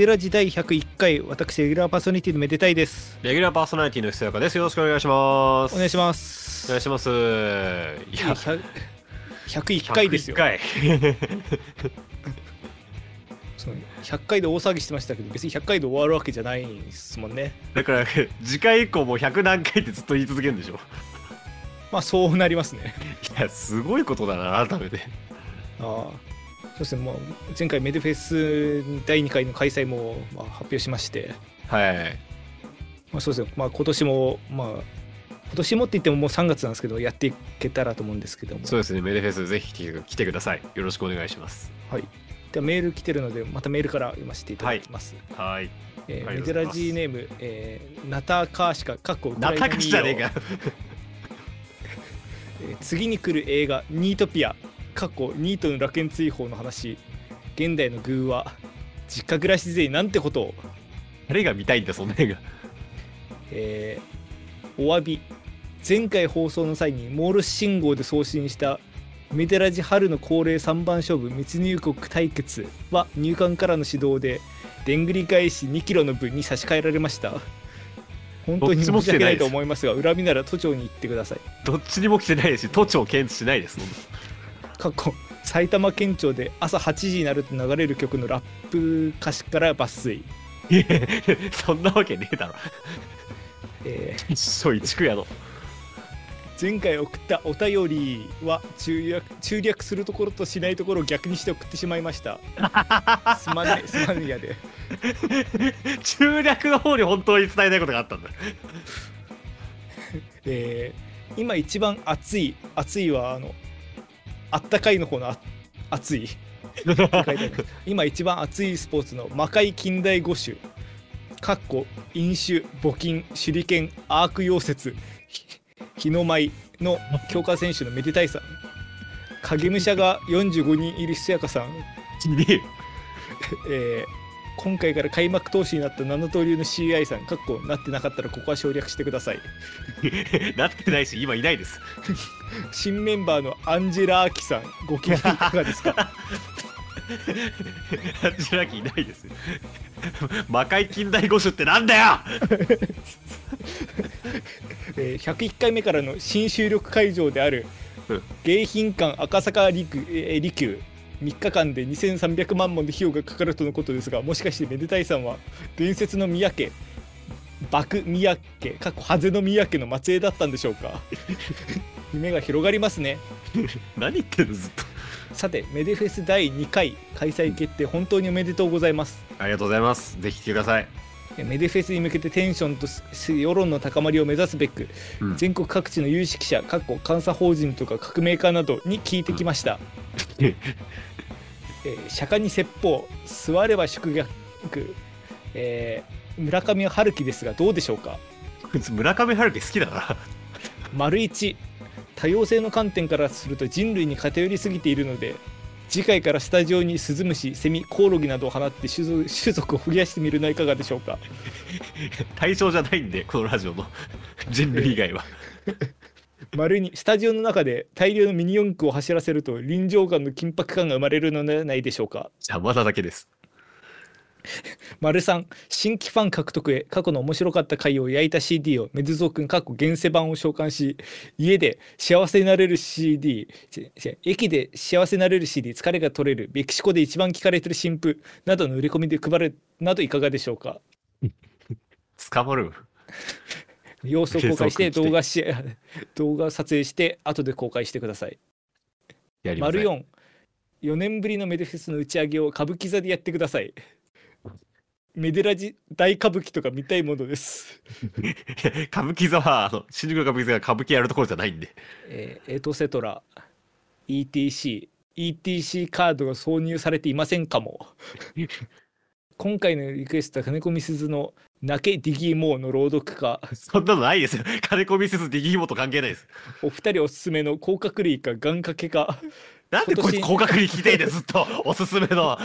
メデラ時代101回私レギュラーパーソナリティのめでたいですレギュラーパーソナリティのひそやかです。よろしくお願いします。お願いしますお願いします。いや、100 101回ですよ101回。その100回で大騒ぎしてましたけど別に100回で終わるわけじゃないですもんねだから、次回以降も100何回ってずっと言い続けるんでしょ。まあそうなりますねいや、すごいことだな、改めて。ああそしてもう前回メデフェス第2回の開催もまあ発表しまして、はい。まあ、そうですねまあ今年もまあ今年もって言ってももう3月なんですけどやっていけたらと思うんですけどもそうですね、メデフェスぜひ来てください。よろしくお願いします。はいではメール来てるのでまたメールから読ませていただきます、はい。えーありメデラジーネーム、えーナタカーシカかっこウクラ ナタイナ民謡クじゃねえか。えー次に来る映画「ニートピア」過去ニートの楽園追放の話。現代の偶話。実家暮らし勢なんてことを、誰が見たいんだ、そんな映画。えーお詫び。前回放送の際にモールス信号で送信した。メデラジ春の恒例3番勝負密入国対決は入管からの指導で。でんぐり返し2キロの分に差し替えられました。本当に申し訳ないと思いますが恨みなら都庁に行ってください。どっちにも来てないし、都庁検知しないです。過去埼玉県庁で朝8時になると流れる曲のラップ歌詞から抜粋、い やそんなわけねえだろ。えー 一生一区やの。前回送ったお便りは中略中略するところとしないところを逆にして送ってしまいました すまねすまねやで中略の方に本当に伝えたいことがあったんだ。えー今一番熱い熱いはあのあったかいの方のあ熱い。今一番熱いスポーツの魔界近代五種。かっこ飲酒募金手裏剣アーク溶接ひ日の舞の強化選手のめでたいさ。ん影武者が45人いるひそやかさん。えー今回から開幕投手になった七刀流の CI さん、かっこなってなかったらここは省略してください。なってないし、今いないです。新メンバーのアンジェラ・アキさん、ご機嫌いかがですか？アンジェラキいないです。魔界近代五種ってなんだよ！えー101回目からの新収録会場であるうん。迎賓館赤坂陸,、えー陸3日間で2300万もの費用がかかるとのことですがもしかしてめでたいさんは伝説の宮家爆宮家過去ハゼの宮家の末裔だったんでしょうか？夢が広がりますね 何言ってんのずっと。さてメデフェス第2回開催決定本当におめでとうございますありがとうございます。ぜひ来てください。メデフェスに向けてテンションとす世論の高まりを目指すべく、うん全国各地の有識者かっこ監査法人とか革命家などに聞いてきました、えー釈迦に説法座れば祝逆、えー村上春樹ですがどうでしょうか？村上春樹好きだから。丸一多様性の観点からすると人類に偏りすぎているので次回からスタジオにスズムシセミコオロギなどを放って種族を増やしてみるのはいかがでしょうか？対象じゃないんで、このラジオの 人類以外は。丸にスタジオの中で大量のミニ四駆を走らせると臨場感の緊迫感が生まれるのではないでしょうか？じゃあまだだけです。丸3新規ファン獲得へ過去の面白かった回を焼いた CD をメドゥゾー君過去現世版を召喚し家で幸せになれる CD 駅で幸せになれる CD 疲れが取れるメキシコで一番聞かれてる新譜などの売り込みで配るなどいかがでしょうか？捕まる？様子を公開して動画し動画撮影して後で公開してください。やりません。丸44年ぶりのメデフェスの打ち上げを歌舞伎座でやってくださいメデラジ大歌舞伎とか見たいものです 歌舞伎座は、あの、新宿の歌舞伎座が歌舞伎やるところじゃないんで。えーエトセトラ ETC ETC カードが挿入されていませんかも今回のリクエストは金子みすずの「泣けディギーモー」の朗読かそんなのないですよ。金子ミセスディギーモと関係ないです。お二人おすすめの甲殻類か願掛けかなんでこいつ高学歴聞きていでずっとおすすめの。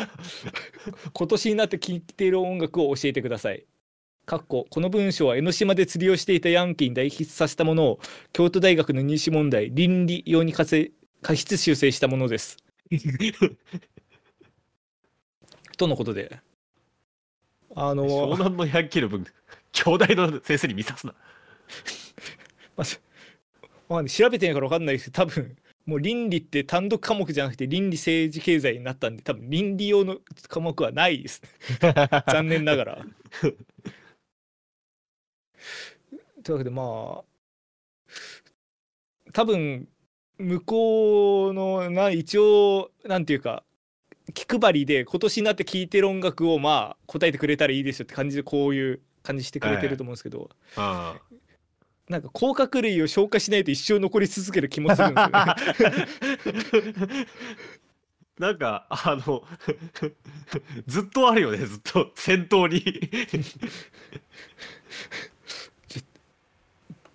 今年になって聴いている音楽を教えてください。かっここの文章は江ノ島で釣りをしていたヤンキーに代筆させたものを京都大学の入試問題倫理用に過失修正したものです。とのことであの湘南のヤンキーの分兄弟の先生に見さすな まあ、まあね調べてないから分かんないですけど多分もう倫理って単独科目じゃなくて倫理政治経済になったんで多分倫理用の科目はないですね。残念ながら。というわけでまあ多分向こうのな一応なんていうか気配りで今年になって聴いてる音楽をまあ答えてくれたらいいですよって感じでこういう感じしてくれてると思うんですけど、あなんか甲殻類を消化しないと一生残り続ける気もするんですよね。なんかあの ずっとあるよねずっと。先頭に。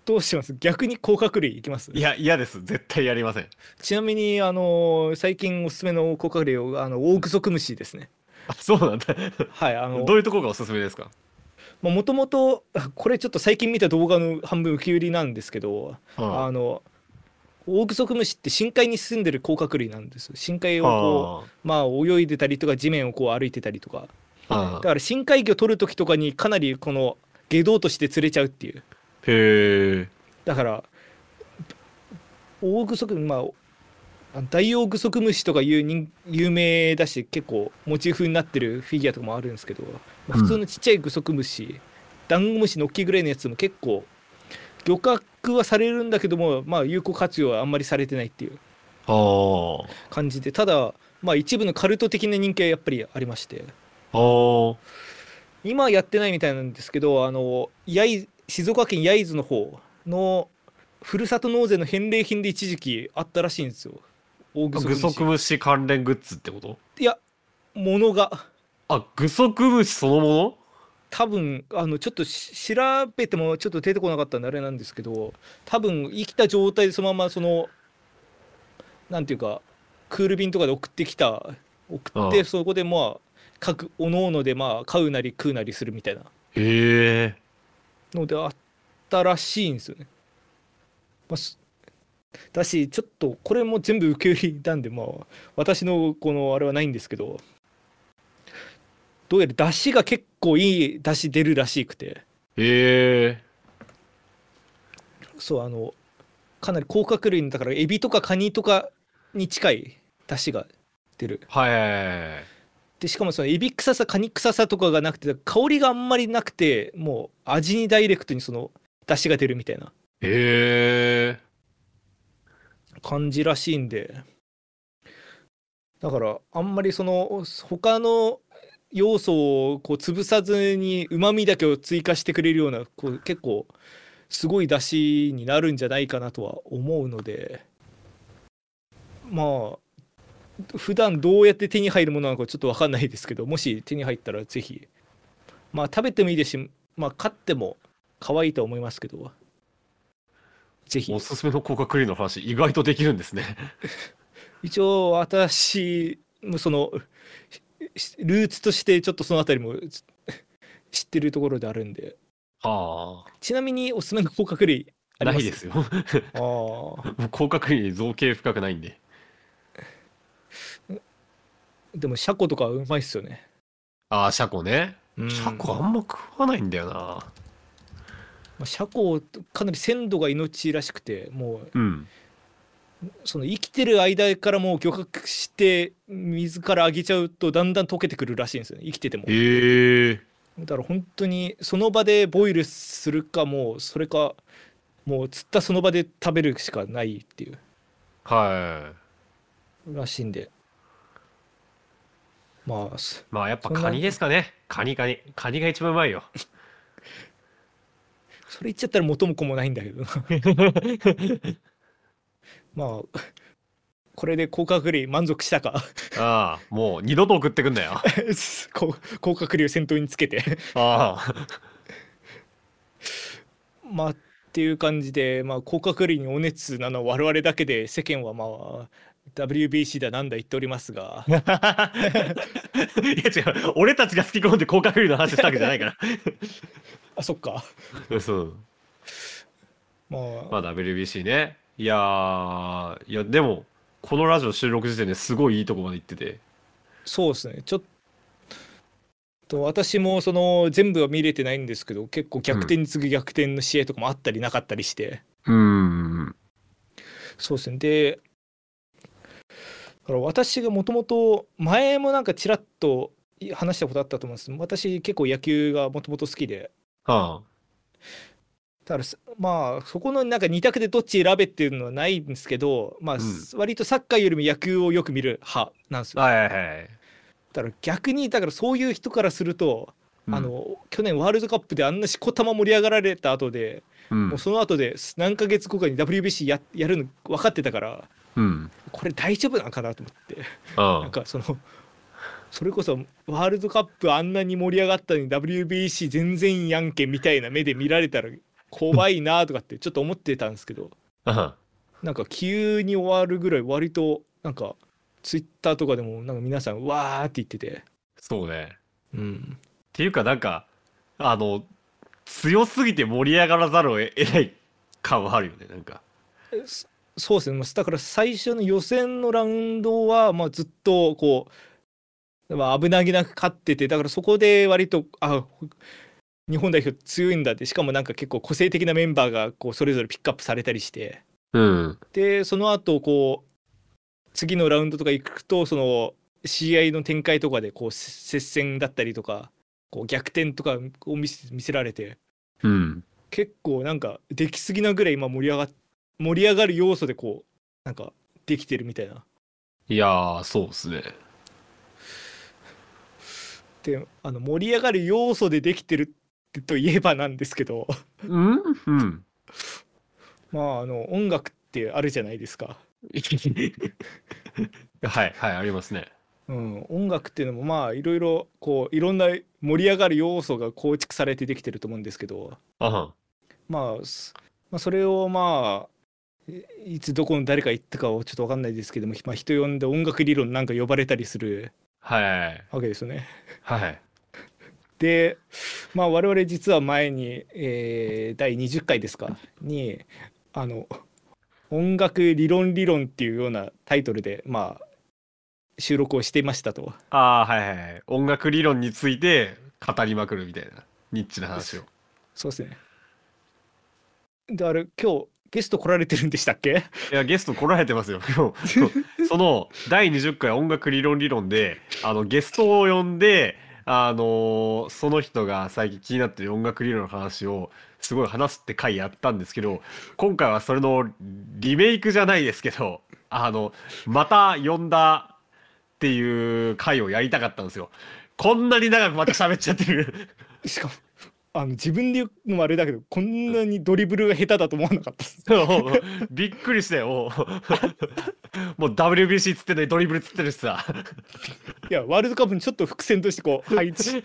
どうします？逆に甲殻類いきます？いや嫌です。絶対やりません。ちなみにあの最近おすすめの甲殻類をあのオオグソクムシですね。あそうなんだ。はいあのどういうところがおすすめですか？もともとこれちょっと最近見た動画の半分受け売りなんですけど、はあのオオグソクムシって深海に住んでる甲殻類なんです。深海をこうまあ泳いでたりとか地面をこう歩いてたりとか。あだから深海魚取る時とかにかなりこの下道として釣れちゃうっていう。へえ。だからオオグソクまああダイオウグソクムシとかいう人有名だし結構モチーフになってるフィギュアとかもあるんですけど、普通のちっちゃいグソクムシ、ダンゴムシの大きいぐらいのやつも結構漁獲はされるんだけどもまあ有効活用はあんまりされてないっていうあ感じでただまあ一部のカルト的な人気はやっぱりありまして。今はやってないみたいなんですけどあの焼静岡県焼津の方のふるさと納税の返礼品で一時期あったらしいんですよ大グソクムシ関連グッズってこと？いやものが。あグソクムシそのもの？多分あのちょっとし調べてもちょっと出てこなかったんであれなんですけど多分生きた状態でそのままそのなんていうかクール便とかで送ってきた送ってそこでまあ各おのおのでまあ飼うなり食うなりするみたいな。へえ。のであったらしいんですよね。まあすだしちょっとこれも全部受け売りなんでまあ私のこのあれはないんですけどどうやら出汁が結構いい出汁出るらしくて。へえそうあのかなり甲殻類のだからエビとかカニとかに近い出汁が出る。はいでしかもそのエビ臭さカニ臭さとかがなくて香りがあんまりなくてもう味にダイレクトにその出汁が出るみたいな。へえ感じらしいんで。だからあんまりその他の要素をこう潰さずにうまみだけを追加してくれるようなこう結構すごい出汁になるんじゃないかなとは思うので。まあ普段どうやって手に入るものなのかちょっと分かんないですけどもし手に入ったらぜひ。まあ食べてもいいですしまあ買っても可愛いとは思いますけど。ぜひ。おすすめの甲殻類の話意外とできるんですね。一応私もそのしルーツとしてちょっとそのあたりもつ知ってるところであるんで。はちなみにおすすめの甲殻類ああります？ないですよ。ああ。もう甲殻類に造形深くないんで。でもシャコとかうまいっすよね。ああシャコね。うん。シャコあんま食わないんだよなまあシャコかなり鮮度が命らしくてもうん。うその生きてる間からもう漁獲して水からあげちゃうとだんだん溶けてくるらしいんですよね。生きてても。へえ。だから本当にその場でボイルするかもうそれかもう釣ったその場で食べるしかないっていう。はい。らしいんで。まあす。まあやっぱカニですかね。カニカニ。カニが一番うまいよそれ言っちゃったら元も子もないんだけどな。まあこれで甲殻類満足したか。ああもう二度と送ってくんだよ。甲殻類を先頭につけて。ああ。まあっていう感じで、まあ、甲殻類にお熱なのは我々だけで世間はまあ WBC だなんだ言っておりますが。いや違う。俺たちが好き込んで甲殻類の話したわけじゃないか あそっか。らそう。まあ、まあ WBC ね。いやーいやでもこのラジオ収録時点ですごいいいとこまで行ってて。そうですね。ちょっと私もその全部は見れてないんですけど結構逆転に次ぐ逆転の試合とかもあったりなかったりして、うん。そうですね。でだから私がもともと前もなんかちらっと話したことあったと思うんです。私結構野球がもともと好きで。はだからすまあそこのなんか2択でどっち選べっていうのはないんですけどまあ、うん。割とサッカーよりも野球をよく見る派なんですあ。よ。はいはいはい。だから逆にだからそういう人からすると、うん。あ、の去年ワールドカップであんなしこたま盛り上がられた後で、うん。もうその後で何ヶ月後かに WBC ややるの分かってたからうん。これ大丈夫なのかなと思ってあなんかそのそれこそワールドカップあんなに盛り上がったのに WBC 全然やんけみたいな目で見られたら怖いなとかってちょっと思ってたんですけどあ。なんか急に終わるぐらい割となんかツイッターとかでもなんか皆さんわーって言ってて、そうね。うん、っていうかなんかあの強すぎて盛り上がらざるを得得ない感はあるよねなんかそそうですね。まあだから最初の予選のラウンドはまあずっとこう、まあ、危なげなく勝っててだからそこで割とあ日本代表強いんだってしかもなんか結構個性的なメンバーがこうそれぞれピックアップされたりして。うん。でその後こう次のラウンドとか行くとその試合の展開とかでこうせ接戦だったりとかこう逆転とかを見せ見せられて。うん。結構なんかできすぎなぐらい今盛り上がっ盛り上がる要素でこうなんかできてるみたいな。いやーそうですね。であの盛り上がる要素でできてるといえばなんですけど。うん？うん。まああの音楽ってあるじゃないですか、はいはいありますね。うん、音楽っていうのもまあいろいろこういろんな盛り上がる要素が構築されてできてると思うんですけど。あはまあすまあそれをまあいいつどこの誰か言ったかはちょっと分かんないですけども、まあ、人呼んで音楽理論なんか呼ばれたりするはいわけですよね。はいでまあ我々実は前に、えー第20回ですかにあの音楽理論理論っていうようなタイトルでまあ収録をしていましたと。ああはいはいはい音楽理論について語りまくるみたいなニッチな話をそうですね。であれ今日ゲスト来られてるんでしたっけ？いやゲスト来られてますよ。その第20回音楽理論理論であのゲストを呼んであのーその人が最近気になってる音楽理論の話をすごい話すって回やったんですけど今回はそれのリメイクじゃないですけどあのまた呼んだっていう回をやりたかったんですよ。こんなに長くまた喋っちゃってる。しかもあの自分で言うのもあれだけどこんなにドリブルが下手だと思わなかったです。びっくりしたよもうもう WBC つってねドリブルつってるしさいやワールドカップにちょっと伏線としてこう配置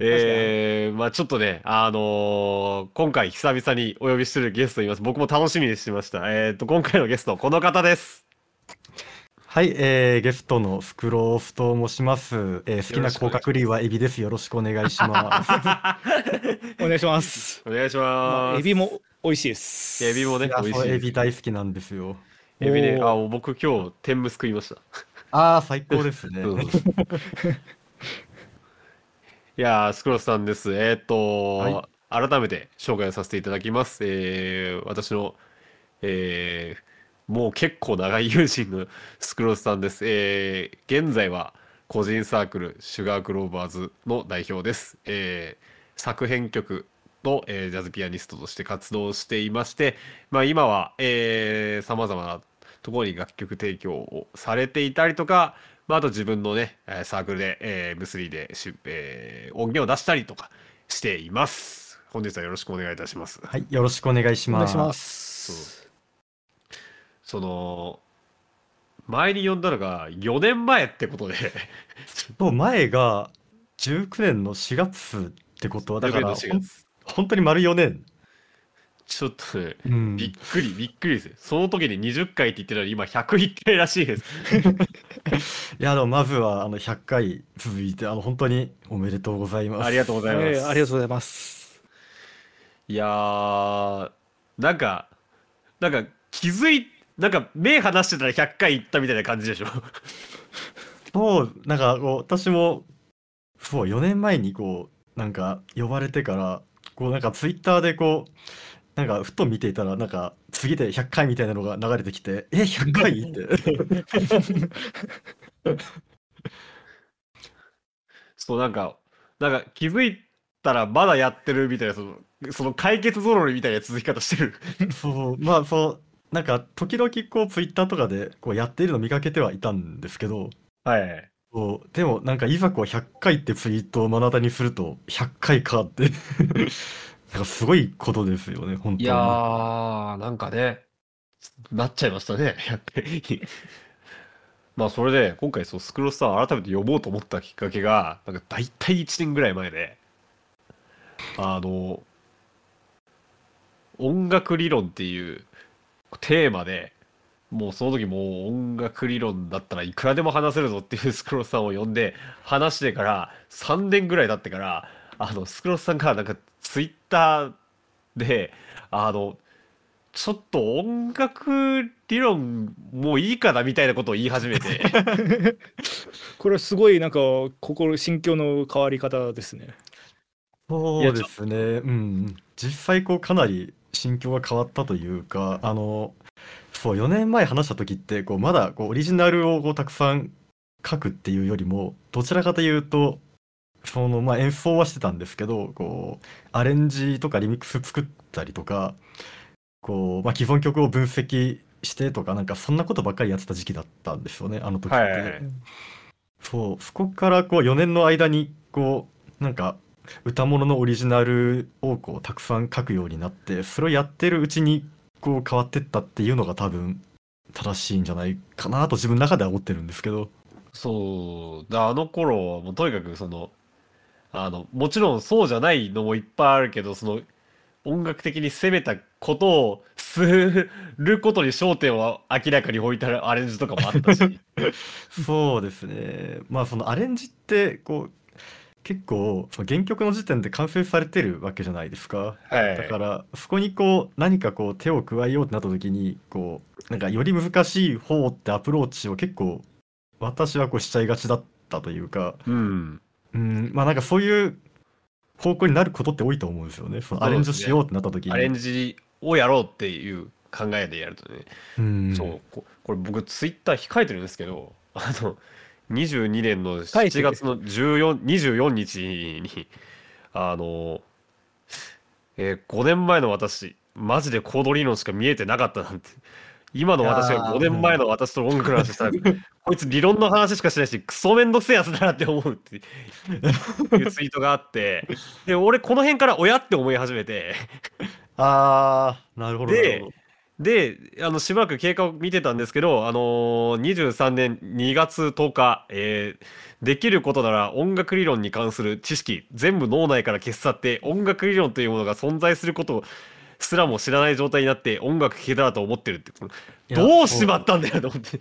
えー、まあちょっとね、あのー今回久々にお呼びしてるゲストいます。僕も楽しみにしてました。えっ、と、今回のゲスト、この方です。はい、えー、ゲストのフクロウフと申します。えー、好きな甲殻類はエビです。よろしくお願いします。お願いします。お願いしまます。あエビ。も美味しいです。エビもね美味しいです。ビ大好きなんですよ。エビね、あ、お僕今日天むす食いました。ああ、最高ですね。うん いやー、スクロスさんです。えっ、と、改めて紹介させていただきます。えー私の、えーもう結構長い友人のスクロスさんです。えー現在は個人サークルシュガークローバーズの代表です。えー作編曲の、えージャズピアニストとして活動していまして、まあ、今はさまざまなところに楽曲提供をされていたりとか、まあ、あと自分のねえーサークルで、えー、ムスリでし、えー音源を出したりとかしています。本日はよろしくお願いいたします。はい、よろしくお願いします。お願いします。その前に呼んだのが4年前ってことでと前が19年の4月ってことはだから4月本当に丸4年。ちょっとねうんびっくりびっくりですよその時に20回って言ってたら今101回らしいです いやでもまずはあの100回続いてあの本当におめでとうございます。ありがとうございます、えーありがとうございます。いやーなんかなんか気づいなんか目離してたら100回いったみたいな感じでしょ？そうなんかこう私もそう、4年前にこう、なんか呼ばれてから、こうなんかツイッターでこう、なんかふと見ていたら、なんか次で100回みたいなのが流れてきて、え、100回？って。そう、なんか、なんか気づいたらまだやってるみたいな、その、その解決ぞろりみたいな続き方してる。そう、まあそう、なんか時々こうツイッターとかでこうやっているの見かけてはいたんですけど、はい。そうでもなんかいざこう100回ってツイートを目の当たりにすると100回かって なんかすごいことですよね本当にいやー、なんかね、なっちゃいましたね、やっ。まあ、それで、今回、そう、スクロスターを改めて呼ぼうと思ったきっかけが、なんか大体1年ぐらい前で、あの、音楽理論っていうテーマで、もうその時もう音楽理論だったらいくらでも話せるぞっていうスクロスさんを呼んで話してから3年ぐらい経ってからあのスクロスさんがなんかツイッターであのちょっと音楽理論もういいかなみたいなことを言い始めて これはすごいなんか心心境の変わり方ですね。そうですね。うん実際こうかなり心境が変わったというかあのそう4年前話した時ってこうまだこうオリジナルをこうたくさん書くっていうよりもどちらかというとそのまあ演奏はしてたんですけどこうアレンジとかリミックス作ったりとかこう、まあ、既存曲を分析してとかなんかそんなことばっかりやってた時期だったんですよねあの時って。はいはいはい。そうそこからこう4年の間にこうなんか歌物のオリジナルをこうたくさん書くようになってそれをやってるうちにこう変わってったっていうのが多分正しいんじゃないかなと自分の中では思ってるんですけど。そうだあの頃はもうとにかくそのあのもちろんそうじゃないのもいっぱいあるけどその音楽的に攻めたことをすることに焦点を明らかに置いたアレンジとかもあったし。そうですね。まあそのアレンジってこう結構その原曲の時点で完成されてるわけじゃないですか。はい。だからそこにこう何かこう手を加えようってなった時にこうなんかより難しい方ってアプローチを結構私はこうしちゃいがちだったというか。うん。うん。まあなんかそういう方向になることって多いと思うんですよね。そのアレンジをしようってなった時に。アレンジをやろうっていう考えでやるとね、うん。そう。ここれ僕ツイッター控えてるんですけどあの22年の7控えて。る月の14 24日にあの、えー5年前の私マジでコード理論しか見えてなかったなんて。今の私がいやー。5年前の私と音楽の話したら こいつ理論の話しかしないしクソめんどくせえやつだなって思うっていうツイートがあって。で俺この辺から親って思い始めて。ああなるほどでほど。で、あの、しばらく経過を見てたんですけど、あのー、23年2月10日、えーできることなら音楽理論に関する知識、全部脳内から消し去って、音楽理論というものが存在することすらも知らない状態になって、音楽聴けたらと思ってるって、どうしまったんだよと思って。い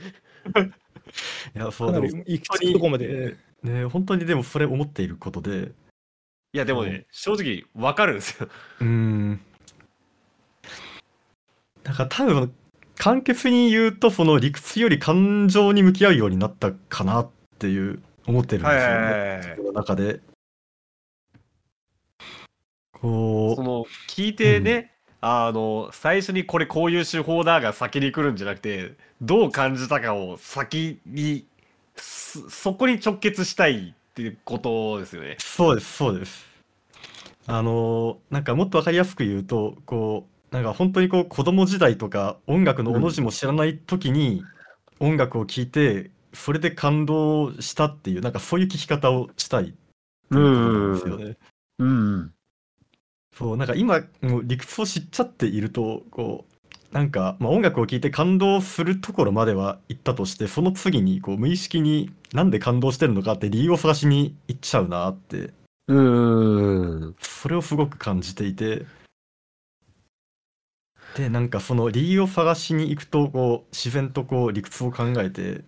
やそうかなりでも行き着くとこまで。ね本当にでもそれ思っていることでいや、でもね、正直わかるんですよ。うん。だから多分簡潔に言うとその理屈より感情に向き合うようになったかなっていう思ってるんですよね。自分の中で。こその聞いてね、あの最初にこれこういう手法だが先に来るんじゃなくてどう感じたかを先にそそこに直結したいっていうことですよねう。そうですそうです。あのなんかもっとわかりやすく言うとこうなんか本当にこう子供時代とか音楽のおの字も知らない時に音楽を聴いてそれで感動したっていうなんかそういう聴き方をしたいうんですよね。うん。そうなんか今もう理屈を知っちゃっているとこうなんか、まあ、音楽を聴いて感動するところまでは行ったとしてその次にこう無意識になんで感動してるのかって理由を探しに行っちゃうなってうん。それをすごく感じていてでなんかその理由を探しに行くとこう自然とこう理屈を考えて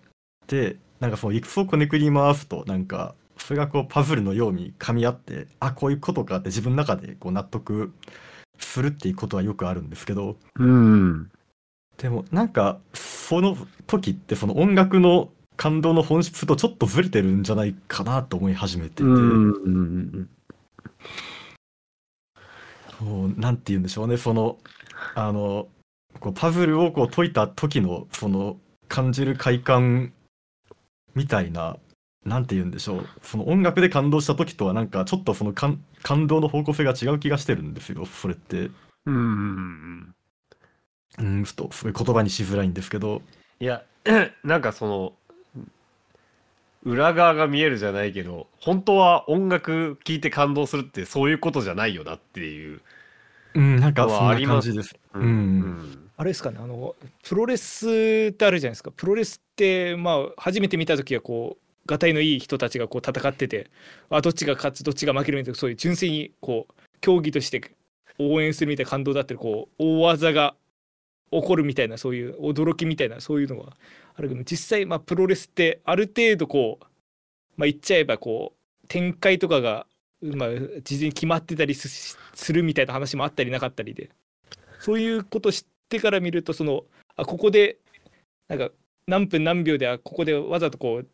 でなんかその理屈をこねくり回すとなんかそれがこうパズルのように噛み合ってあこういうことかって自分の中でこう納得するっていうことはよくあるんですけど。うん。でもなんかその時ってその音楽の感動の本質とちょっとずれてるんじゃないかなと思い始めていて、うんうん。こうなんて言うんでしょうねそのあのこうパズルをこう解いた時のその感じる快感みたいななんて言うんでしょう。その音楽で感動した時とはなんかちょっとその感感動の方向性が違う気がしてるんですよそれって。うんうんうんちょっとすごい言葉にしづらいんですけど。いや なんかその裏側が見えるじゃないけど本当は音楽聴いて感動するってそういうことじゃないよなっていううんなんかそんなあります。感じですううん。あれですかねあのプロレスってあるじゃないですか。プロレスってまあ初めて見た時はこうがたいのいい人たちがこう戦っててあどっちが勝つどっちが負けるみたいなそういう純粋にこう競技として応援するみたいな感動だったりこう大技が起こるみたいなそういう驚きみたいなそういうのがあるけど実際まあプロレスってある程度こうまあ言っちゃえばこう展開とかがまあ事前に決まってたりすするみたいな話もあったりなかったりで。そういうこと知ってから見るとそのあここでなんか何分何秒ではここでわざとこう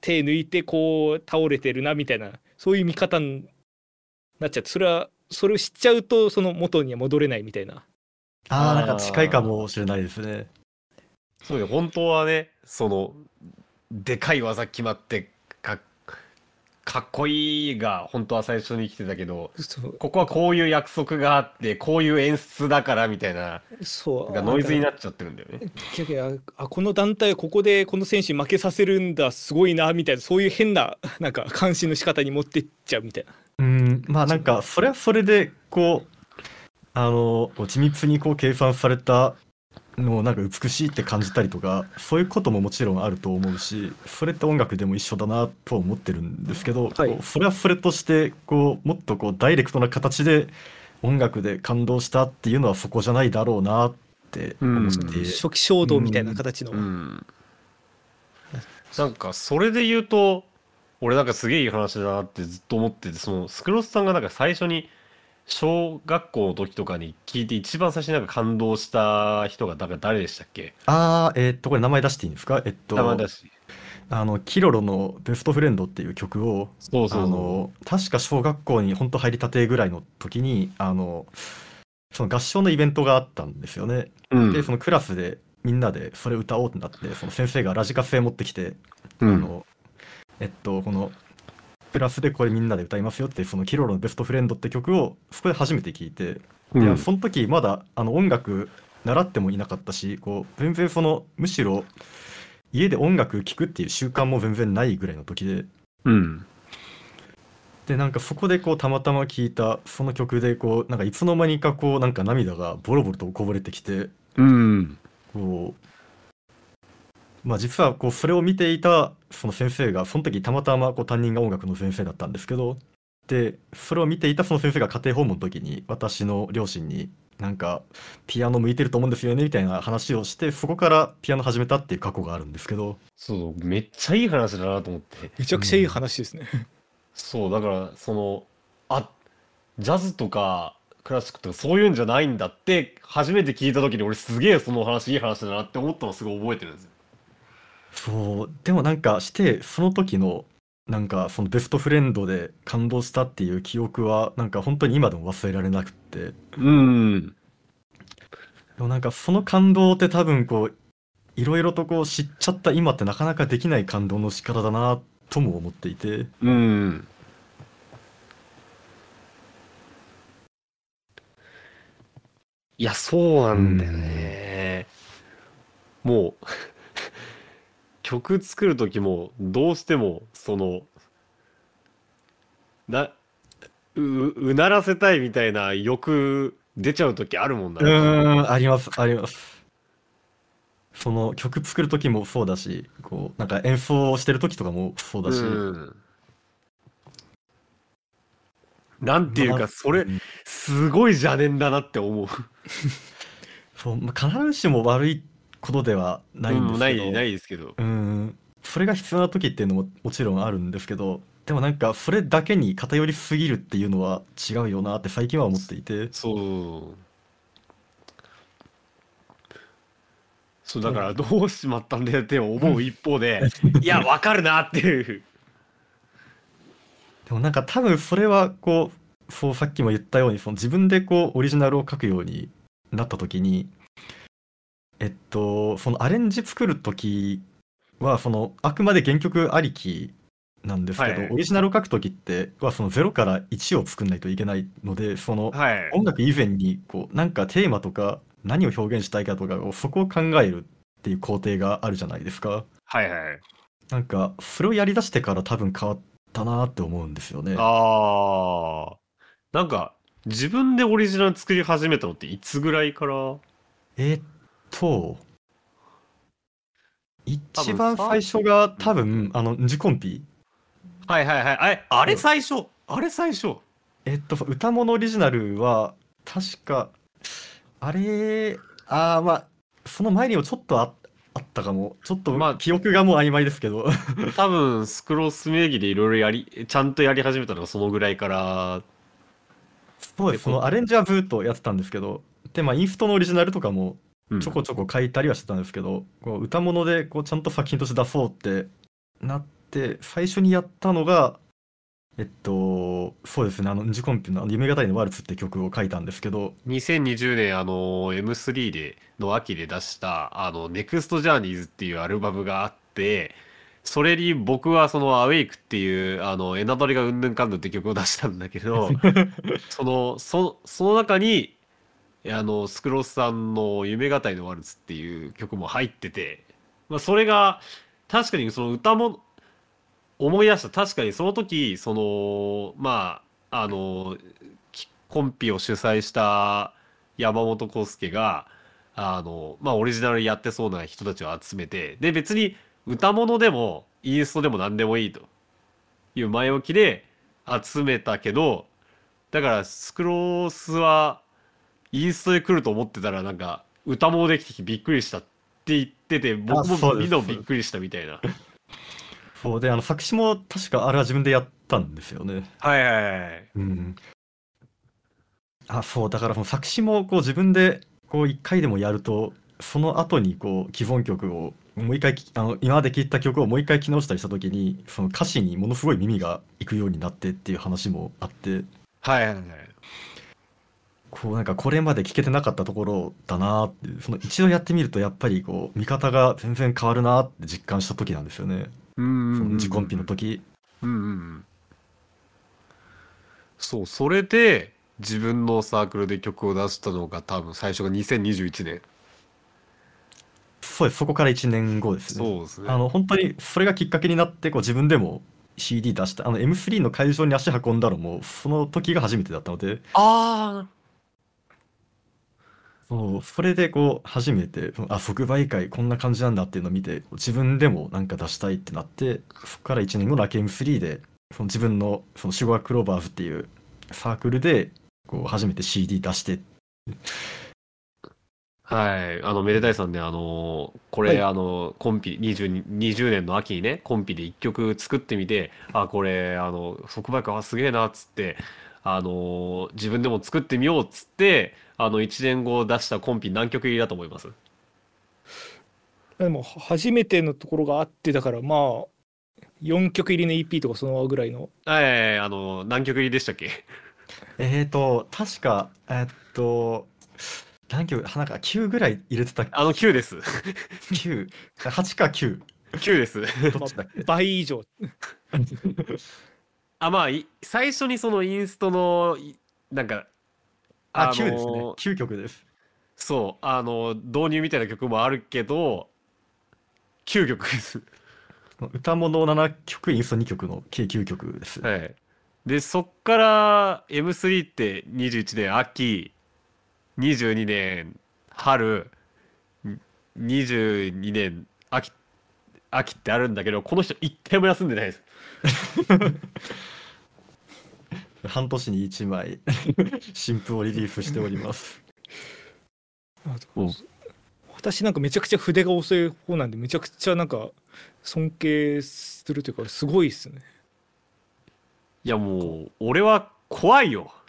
手抜いてこう倒れてるなみたいなそういう見方になっちゃってそれはそれを知っちゃうとその元には戻れないみたいな。ああなんか近いかもしれないですね。そうよ。本当はねそのでかい技決まってかかっこいいが本当は最初に来てたけどここはこういう約束があってこういう演出だからみたいなそう。がノイズにななっちゃってるんだよね。あこの団体はここでこの選手に負けさせるんだすごいなみたいなそういう変ななんか監視の仕方に持ってっちゃうみたいな。うんまあなんかそれはそれでこうあのこう緻密にこう計算されたのをなんか美しいって感じたりとかそういうことももちろんあると思うしそれって音楽でも一緒だなとは思ってるんですけど、はい。それはそれとしてこうもっとこうダイレクトな形で音楽で感動したっていうのはそこじゃないだろうなって思って、うん初期衝動みたいな形の、うん、なんかそれで言うと俺なんかすげえいい話だなってずっと思っててそのスクロスさんがなんか最初に小学校の時とかに聞いて一番最初になんか感動した人がだから誰でしたっけ？ああえーっとこれ名前出していいんですか？えっと名前だしあのキロロの「ベストフレンド」っていう曲をそうそうあの確か小学校に本当入りたてぐらいの時にあのその合唱のイベントがあったんですよね。うん。でそのクラスでみんなでそれ歌おうってなってその先生がラジカセ持ってきて、うん。あのえっとこのクラスでこれみんなで歌いますよってそのキロロの「ベストフレンド」って曲をそこで初めて聞いて、うん。でその時まだあの音楽習ってもいなかったしこう全然そのむしろ家で音楽聴くっていう習慣も全然ないぐらいの時で。うん。でなんかそこでこうたまたま聴いたその曲でこうなんかいつの間にかこうなんか涙がボロボロとこぼれてきて。うん。こうまあ実はこうそれを見ていたその先生がその時たまたまこう担任が音楽の先生だったんですけどでそれを見ていたその先生が家庭訪問の時に私の両親になんかピアノ向いてると思うんですよねみたいな話をしてそこからピアノ始めたっていう過去があるんですけど。そうめっちゃいい話だなと思って。めちゃくちゃいい話ですね、そうだからそのあジャズとかクラシックとかそういうんじゃないんだって初めて聞いた時に俺すげえその話いい話だなって思ったのすごい覚えてるんですよそうでもなんかしてその時のなんかそのベストフレンドで感動したっていう記憶はなんか本当に今でも忘れられなくって。でうんもなんかその感動って多分こういろいろとこう知っちゃった今ってなかなかできない感動の仕方だなとも思っていて。うん。いやそうなんだよね、もう曲作る時もどうしてもそのなううならせたいみたいな欲出ちゃう時あるもんな。うーんありますあります。その曲作る時もそうだしこうなんか演奏してる時とかもそうだし、うん。なんていうまあかそれうん。すごい邪念だなって思う。そうまあ、必ずしも悪いことではないんですけど、ないないですけど。うん。それが必要な時っていうのももちろんあるんですけどでもなんかそれだけに偏りすぎるっていうのは違うよなって最近は思っていて。そう。そうだからどうしまったんだよって思う一方で いやわかるなっていう。でもなんか多分それはこうそうさっきも言ったようにその自分でこうオリジナルを書くようになった時にえっとそのアレンジ作る時はそのあくまで原曲ありきなんですけど、はい。オリジナルを書く時ってはその0から1を作んないといけないのでそのはい。音楽以前にこうなんかテーマとか何を表現したいかとかをそこを考えるっていう工程があるじゃないですか。はいはい。なんかそれをやりだしてから多分変わったなって思うんですよね。あー。なんか自分でオリジナル作り始めたのっていつぐらいから？えーっと一分番最初が多分あのンジコンピ。はいはいはい。あれあれ最初。あれ最初。えっと歌物オリジナルは確かあれあーまあその前にもちょっとああったかも。ちょっとまあ記憶がもう曖昧ですけど。多分スクロース名義でいろいろやりちゃんとやり始めたのがそのぐらいから。そうです。そのアレンジはずっとやってたんですけど。でまあインストのオリジナルとかもうんちょこちょこ書いたりはしてたんですけど、こう歌物でこうちゃんと作品として出そうってなって最初にやったのがえっとそうですねあの「ンジコンピの夢語りのワルツ」って曲を書いたんですけど2020年あの M3 での秋で出したあの NEXT Journeys っていうアルバムがあってそれに僕はその「Awake」っていうあのエナドリがうんぬんかんぬんって曲を出したんだけど そのそその中にあのスクロスさんの「夢語りのワルツ」っていう曲も入ってて、まあ、それが確かにその歌も思い出した。確かにその時そのまああのコンピを主催した山本康介があのまあオリジナルやってそうな人たちを集めてで別に歌物でもインストでも何でもいいと。いう前置きで集めたけどだからスクロースはインストで来ると思ってたらなんか歌もできてきてびっくりしたって言ってて僕もみんなもびっくりしたみたいな。そうであの作詞も確かあれは自分でやったんですよね。はいはいはい。うん、あそうだからその作詞もこう自分でこう一回でもやるとその後にこう既存曲をもう一回きあの今まで聴いた曲をもう一回聴き直したりした時にその歌詞にものすごい耳がいくようになってっていう話もあってはいはいはい。こうなんかこれまで聴けてなかったところだなってその一度やってみるとやっぱりこう見方が全然変わるなって実感した時なんですよね。うんうんうんその自コンピの時。うんうんうん。そう、それで自分のサークルで曲を出したのが多分最初が2021年。そうですそこから1年後ですね。そうですね。あの本当にそれがきっかけになってこう自分でも CD 出したあの M3 の会場に足運んだのもその時が初めてだったのであそうそれでこう初めてあ即売会こんな感じなんだっていうのを見て自分でもなんか出したいってなってそこから1年後のラケ M3 でその自分のそのシュガークローバーズっていうサークルでこう初めて CD 出してあ。はい。あの、めでたいさんね、あの、これ、はいあの、コンピ、20、20年の秋にね、コンピで一曲作ってみて、あ、これ、あの、即売会はすげえな、っつって、あの、自分でも作ってみよう、っつって、あの、1年後出したコンピ何曲入りだと思います？でも初めてのところがあってだからまあ4曲入りの EP とかそのぐらいの。はい、あの、何曲入りでしたっけ？えーと確かえっと何曲なんか9ぐらい入れてたあの9です。98か9 9です。どっちだっけ？倍以上。あ、まあ、い最初にそのインストの、いなんか、あ、の9ですね。9曲です。そう、あの、導入みたいな曲もあるけど、9曲です。歌物7曲、インスト2曲の計9曲です。はい。で、そっから M3 って21年秋、22年春、ん22年秋、秋ってあるんだけど、この人一回も休んでないです。半年に1枚、新譜をリリースしております。お私なんかめちゃくちゃ筆が遅い方なんでめちゃくちゃなんか尊敬するというかすごいっすねいやもう、俺は怖いよ。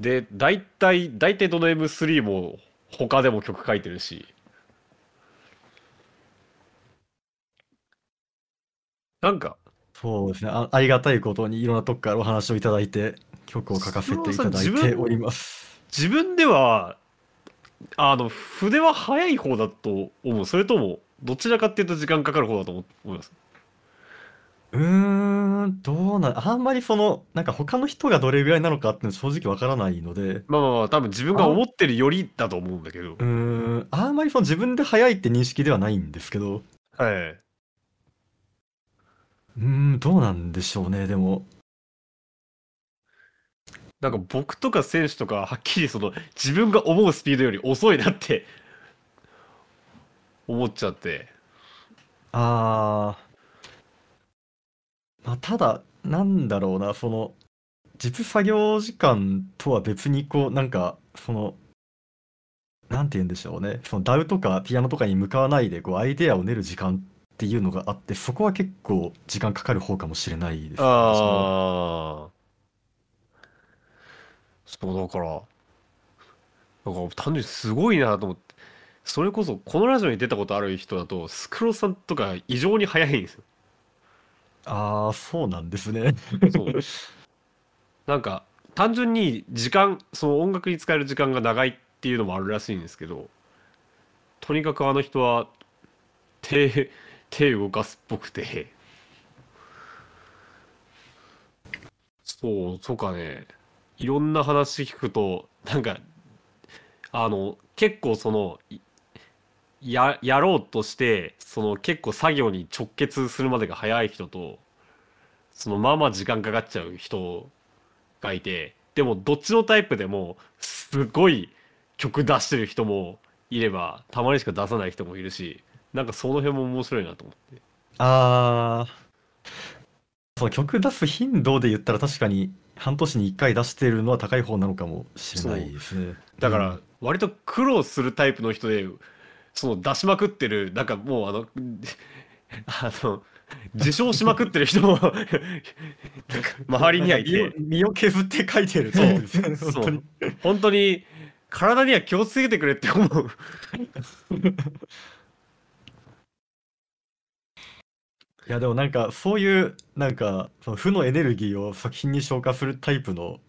で大体大体どの M3 も他でも曲書いてるしなんか。そうですね。あ。ありがたいことにいろんなとこからお話をいただいて、曲を書かせていただいております。自分ではあの筆は早い方だと思う。それともどちらかっていうと時間かかる方だと思思います？うーん、どうな、あんまりその、なんか他の人がどれぐらいなのかっていうのは正直わからないので、まあまあまあ多分自分が思ってるよりだと思うんだけど。うーん、あんまりその自分で早いって認識ではないんですけど、はいうーん、どうなんでしょうね、でも。なんか僕とか選手とかはっきりその自分が思うスピードより遅いなって 思っちゃって。あー、まあ、ただ、なんだろうな、その、実作業時間とは別に、こう、なんか、その、なんて言うんでしょうね、その DAW とかピアノとかに向かわないで、こう、アイデアを練る時間っていうのがあって、そこは結構時間かかる方かもしれないですね、ああそうだからなんか単純にすごいなと思ってそれこそこのラジオに出たことある人だとスクロさんとか異常に早いんですよ。ああ、そうなんですね。そう。なんか単純に時間その音楽に使える時間が長いっていうのもあるらしいんですけどとにかくあの人は手手動かすっぽくて。そうそうかね。いろんな話聞くとなんかあの結構そのややろうとしてその結構作業に直結するまでが早い人とそのまあまあ時間かかっちゃう人がいてでもどっちのタイプでもすごい曲出してる人もいればたまにしか出さない人もいるしなんかその辺も面白いなと思って。ああ、その曲出す頻度で言ったら確かに半年に1回出してるのは高い方なのかもしれないですね。う。だからん割と苦労するタイプの人でその出しまくってるなんかもうあの あの受賞しまくってる人も 周りにはい身をて身を削って書いてるそう。本当に。本当に体には気をつけてくれって思う いやでもなんかそういうなんかその負のエネルギーを作品に消化するタイプの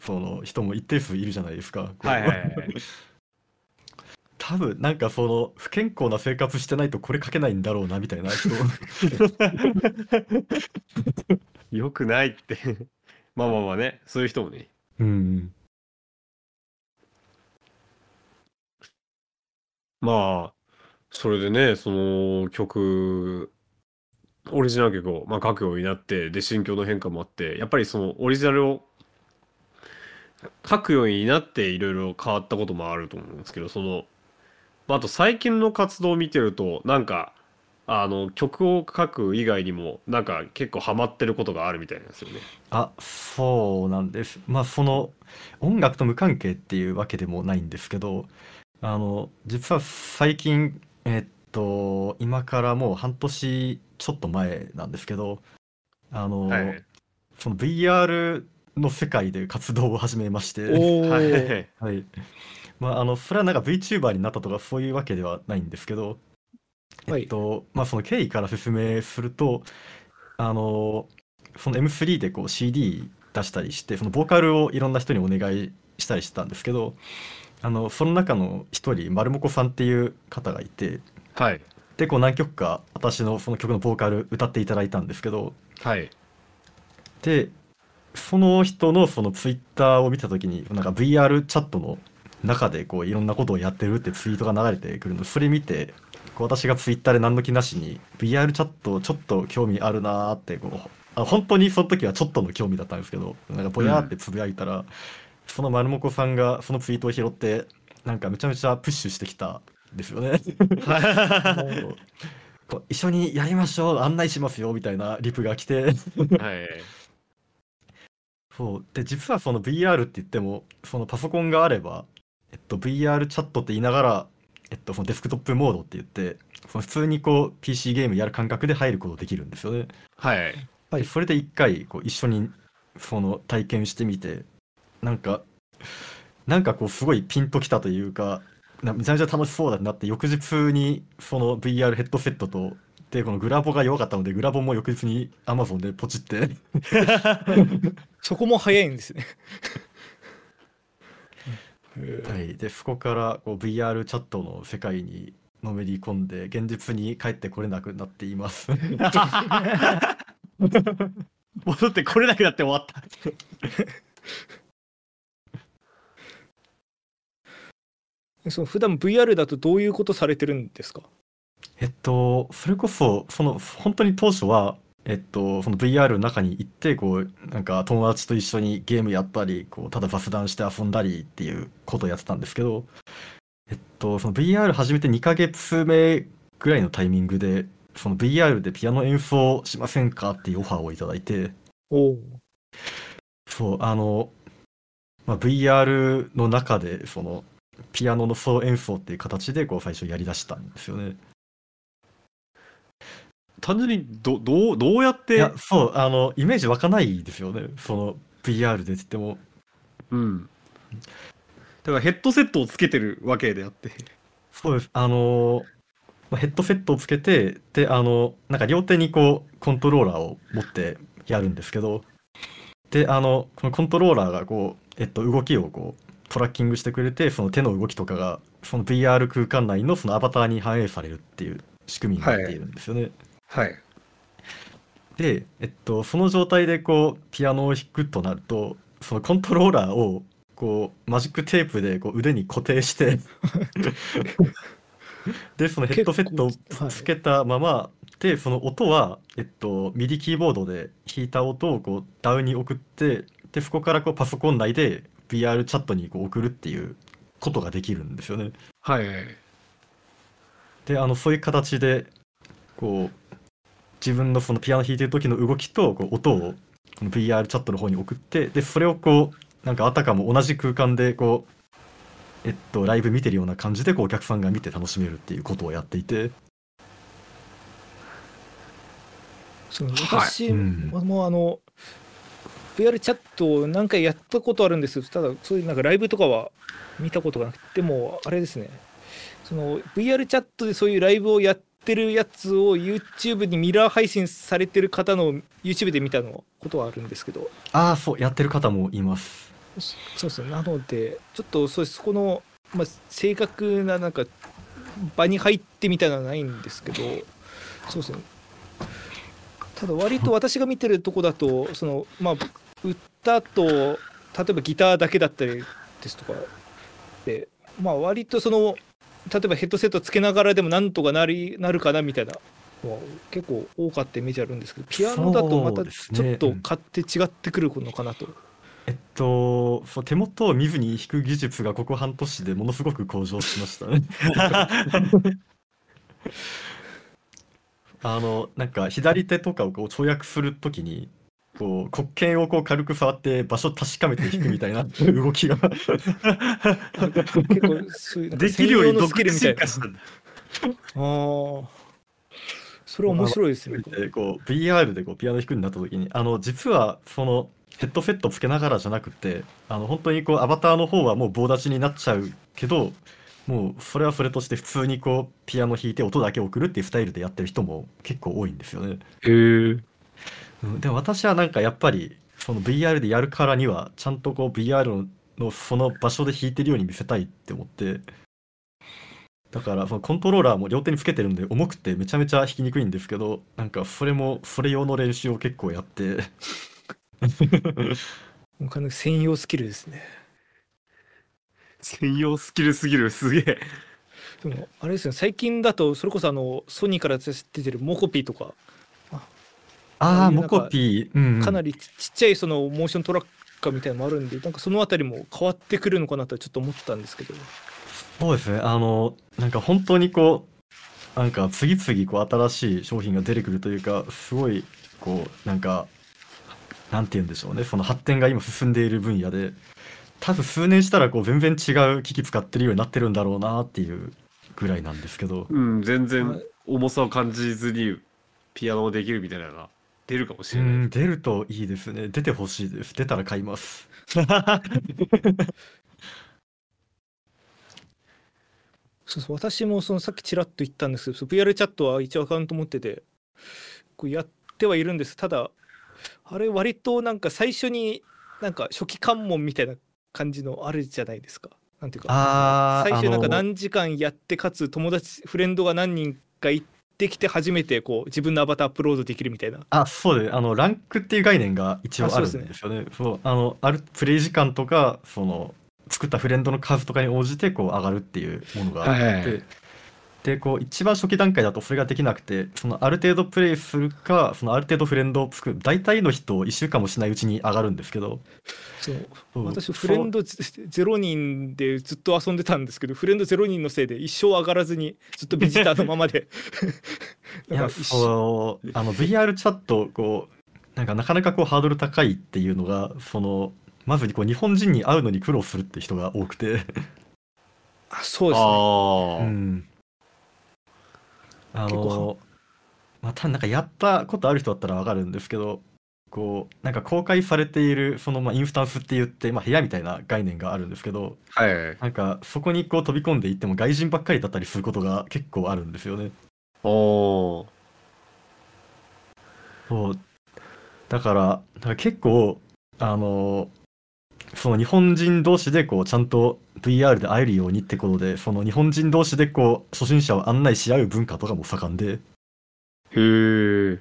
その人も一定数いるじゃないですか。はいはいはい 多分なんかその不健康な生活してないとこれ書けないんだろうなみたいな人。よくないってまあまあまあねそういう人もねうん。まあそれでねその曲オリジナル曲を、まあ、書くようになってで心境の変化もあってやっぱりそのオリジナルを書くようになっていろいろ変わったこともあると思うんですけどその、まあ、あと最近の活動を見てるとなんかあの曲を書く以外にもなんか結構ハマってることがあるみたいなんですよね。あ、そうなんです。まあその音楽と無関係っていうわけでもないんですけど、あの実は最近えっと今からもう半年ちょっと前なんですけど、あの、はい。その VR の世界で活動を始めまして、はい。まああのそれはなんか VTuber になったとかそういうわけではないんですけど、はい。えっとまあその経緯から説明すると、あのその M3 でこう CD 出したりしてそのボーカルをいろんな人にお願いしたりしてたんですけど、あのその中の一人丸もこさんっていう方がいて、はい。でこう何曲か私のその曲のボーカル歌っていただいたんですけど、はい。でその人のそのツイッターを見た時になんか VR チャットの中でこういろんなことをやってるってツイートが流れてくるのそれ見てこう私がツイッターで何の気なしに VR チャットちょっと興味あるなーってこうあ本当にその時はちょっとの興味だったんですけどなんかぼやーってつぶやいたら、その丸もこさんがそのツイートを拾ってなんかめちゃめちゃプッシュしてきたんですよね。こう一緒にやりましょう案内しますよみたいなリプが来てはいそうで実はその VR って言ってもそのパソコンがあれば、えっと、VR チャットって言いながら、えっと、そのデスクトップモードって言ってその普通にこう PC ゲームやる感覚で入ることできるんですよね。やっはいぱりそれで一回こう一緒にその体験してみてなんかなんかこうすごいピンときたというかなめちゃめちゃ楽しそうだなって翌日にその VR ヘッドセットとでこのグラボが弱かったのでグラボも翌日に Amazon でポチって そこも早いんですね。はい、でそこからこう VR チャットの世界にのめり込んで現実に帰ってこれなくなっています。戻ってこれなくなって終わった。その普段 VR だとどういうことされてるんですか？えっとそれこそその本当に当初はえっとその VR の中に行ってこうなんか友達と一緒にゲームやったりこうただ雑談して遊んだりっていうことをやってたんですけどえっとその VR 始めて2ヶ月目ぐらいのタイミングでその VR でピアノ演奏しませんかっていうオファーをいただいておお。そうあの、まあ、VR の中でそのピアノの総演奏っていう形でこう最初やりだしたんですよね。単純にどどうどうやって？いやそうあのイメージ湧かないですよねその VR でって言ってもうん。だからヘッドセットをつけてるわけであって。そうですあのまあヘッドセットをつけてであのなんか両手にこうコントローラーを持ってやるんですけどであのこのコントローラーがこう、えっと、動きをこうトラッキングしてくれてその手の動きとかがその VR 空間内のそのアバターに反映されるっていう仕組みになっているんですよね。はい。で、えっと、その状態でこうピアノを弾くとなるとそのコントローラーをこうマジックテープでこう腕に固定して でそのヘッドセットをつけたまま、でその音は、えっと、ミディキーボードで弾いた音をこうダウンに送ってでそこからこうパソコン内で VR チャットにこう送るっていうことができるんですよね。はい。であのそういう形でこう自分のそのピアノ弾いてる時の動きとこう音を VR チャットの方に送ってでそれをこうなんかあたかも同じ空間でこうえっとライブ見てるような感じでこうお客さんが見て楽しめるっていうことをやっていてそのはい私うんもあの VR チャットを何回やったことあるんですただそういうなんかライブとかは見たことがなくて。でもあれですね。その VR チャットでそういうライブをやってるやつを YouTube にミラー配信されてる方の YouTube で見たのことはあるんですけど。ああそうやってる方もいます。そそう。ですねなのでちょっとそうです。そこの、まあ、正確ななんか場に入ってみたいなのはないんですけど。そうですね。ただ割と私が見てるとこだとそのまあ歌と例えばギターだけだったりですとかでまあ割とその例えばヘッドセットつけながらでもなんとかなりなるかなみたいな結構多かったイメージあるんですけどピアノだとまたちょっと勝手違ってくるのかなと。えっとそう手元を見ずに弾く技術がここ半年でものすごく向上しましたね あのなんか左手とかをこう跳躍するときにこう黒鍵をこう軽く触って場所確かめて弾くみたいな 動きが結構そういうなんかできるように独自キルみたいな。進化したんだ。ああ。それは面白いですね。でこう VR でこうピアノ弾くになった時にあの実はそのヘッドセットつけながらじゃなくてあの本当にこうアバターの方はもう棒立ちになっちゃうけどもうそれはそれとして普通にこうピアノ弾いて音だけ送るっていうスタイルでやってる人も結構多いんですよね。へえ。うん。でも私はなんかやっぱりその VR でやるからにはちゃんとこう VR ののその場所で弾いてるように見せたいって思って。だからそのコントローラーも両手につけてるんで重くてめちゃめちゃ弾きにくいんですけどなんかそれもそれ用の練習を結構やって。もう完全に専用スキルですね。専用スキルすぎる、すげえ。でもあれですね。最近だとそれこそあのソニーから出てるモコピーとかああモコピー、かなりちちっちゃいそのモーショントラッカーみたいなのもあるんでなんかそのあたりも変わってくるのかなとはちょっと思ったんですけど。そうですね。あのなんか本当にこうなんか次々こう新しい商品が出てくるというかすごいこうなんかなんて言うんでしょうね。その発展が今進んでいる分野で多分数年したらこう全然違う機器使ってるようになってるんだろうなっていうぐらいなんですけど。うん、全は然い重さを感じずにピアノをできるみたいなのが出るかもしうれない。ん出るといいですね。出てほしいです。出たら買います。そうそう私もそのさっきちらっと言ったんですけど VR チャットは一応アカウント持っててこうやってはいるんです。ただあれ割となんか最初になんか初期関門みたいな感じのあるじゃないですか。なんていうかあ最初なんか何時間やってかつ友達フレンドが何人か行ってきて初めてこう自分のアバターアップロードできるみたいな。あ、そうで、あの、ランクっていう概念が一応あるんですよね。そう。あの、あるプレイ時間とか、その、作ったフレンドの数とかに応じて、こう、上がるっていうものがあって、はいはいで、こう、一番初期段階だとそれができなくて、その、ある程度プレイするか、その、ある程度フレンドを作る、大体の人、1週間もしないうちに上がるんですけど、そう。私フレンドゼ0人でずっと遊んでたんですけどフレンド0人のせいで一生上がらずにずっとビジターのままで。いや、そう、あの、VR チャット、こう、なんかなかなかこう、ハードル高いっていうのが、その、まずこう日本人に会うのに苦労するって人が多くて、あそうですね。あの、まあ、たなんかやったことある人だったらわかるんですけど、こう、なんか公開されている、その、まあ、インスタンスって言って、まあ、部屋みたいな概念があるんですけど、はい。なんか、そこにこう飛び込んでいっても外人ばっかりだったりすることが結構あるんですよね。おーそう。だから、なんか結構、あの、その日本人同士でこうちゃんと VR で会えるようにってことで、その日本人同士でこう初心者を案内し合う文化とかも盛んで、へえ。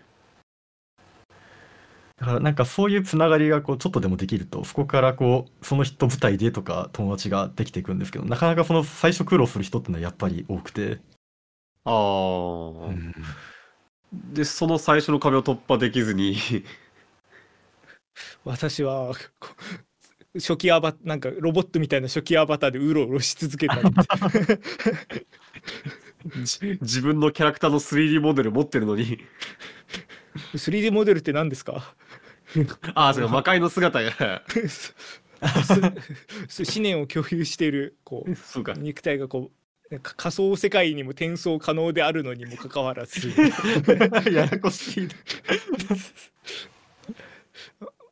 だからなんかそういうつながりがこうちょっとでもできると、そこからこう、その人舞台でとか友達ができていくんですけど、なかなかその最初苦労する人ってのはやっぱり多くて、ああ、で、その最初の壁を突破できずに。私は初期アバなんかロボットみたいな初期アバターでうろうろし続けたり。じ 自分のキャラクターの 3D モデル持ってるのに。3D モデルって何ですか？ああ、そうか、魔界の姿が思念を共有しているこうそうか。肉体がこうなんか仮想世界にも転送可能であるのにもかかわらず。ややこしい。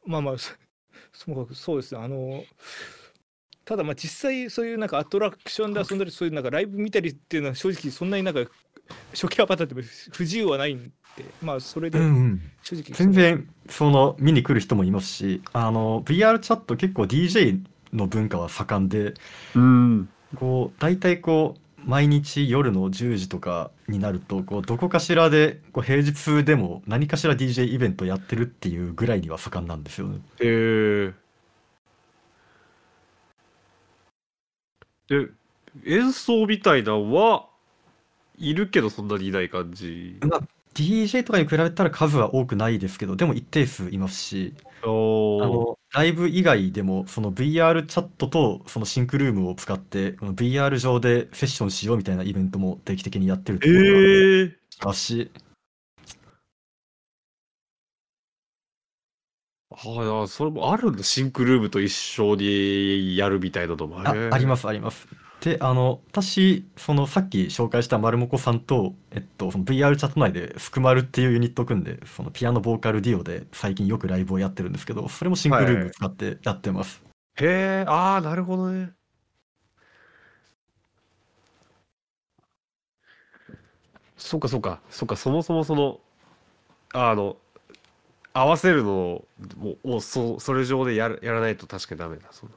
まあまあそそうそうですねあのただまあ実際そういうなんかアトラクションで遊んだりそういうなんかライブ見たりっていうのは正直そんなになんか初期アバターでも不自由はないんでまあそれでうんうん。正直全然その見に来る人もいますしあの VR チャット結構 DJ の文化は盛んでうん。こう大体こう毎日夜の10時とかになるとこうどこかしらでこう平日でも何かしら DJ イベントやってるっていうぐらいには盛んなんですよね。へえ。で、演奏みたいなのはいるけどそんなにいない感じ？まあ DJ とかに比べたら数は多くないですけどでも一定数いますしあのライブ以外でもその VR チャットとそのシンクルームを使ってこの VR 上でセッションしようみたいなイベントも定期的にやってるところがええあるし、ああ、それもあるんだ。シンクルームと一緒にやるみたいなのも。あありますあります。であの私そのさっき紹介した丸もこさんと、えっと、その VR チャット内で福丸っていうユニットを組んでそのピアノボーカルデュオで最近よくライブをやってるんですけどそれもシンクルームを使ってやってます。へえ、ああ、なるほどね。そうか、そうか、そうか、そもそもその、あの、合わせるのを、もう、をそそれ上でやるやらないと確かにダメだ。そんな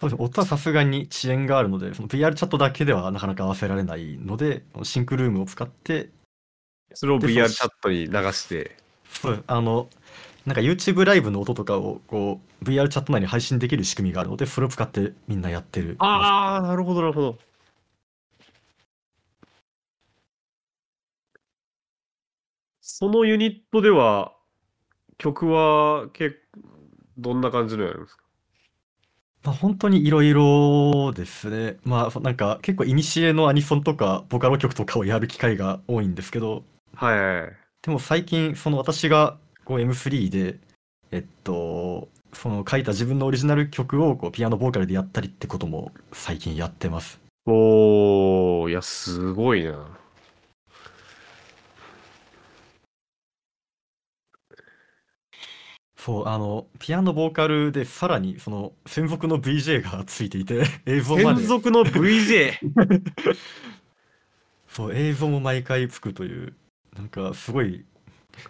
そうです音はさすがに遅延があるのでその VR チャットだけではなかなか合わせられないのでシンクルームを使ってそれをで VR チャットに流して。そうあのなんか YouTube ライブの音とかをこう VR チャット内に配信できる仕組みがあるのでそれを使ってみんなやってるああ、なるほど、なるほど。そのユニットでは、曲は結どんな感じのやるんですか？まあ、本当にいろいろですね。まあ、なんか結構、いにしえのアニソンとか、ボカロ曲とかをやる機会が多いんですけど、はいはいはい。でも最近、その私がこう M3 で、えっと、その書いた自分のオリジナル曲をこうピアノボーカルでやったりってことも最近やってます。おー、いや、すごいな。そう、あの、ピアノボーカルでさらにその専属の VJ がついていて、映像まで、専属の VJ! そう、映像も毎回つくという、なんかすごい、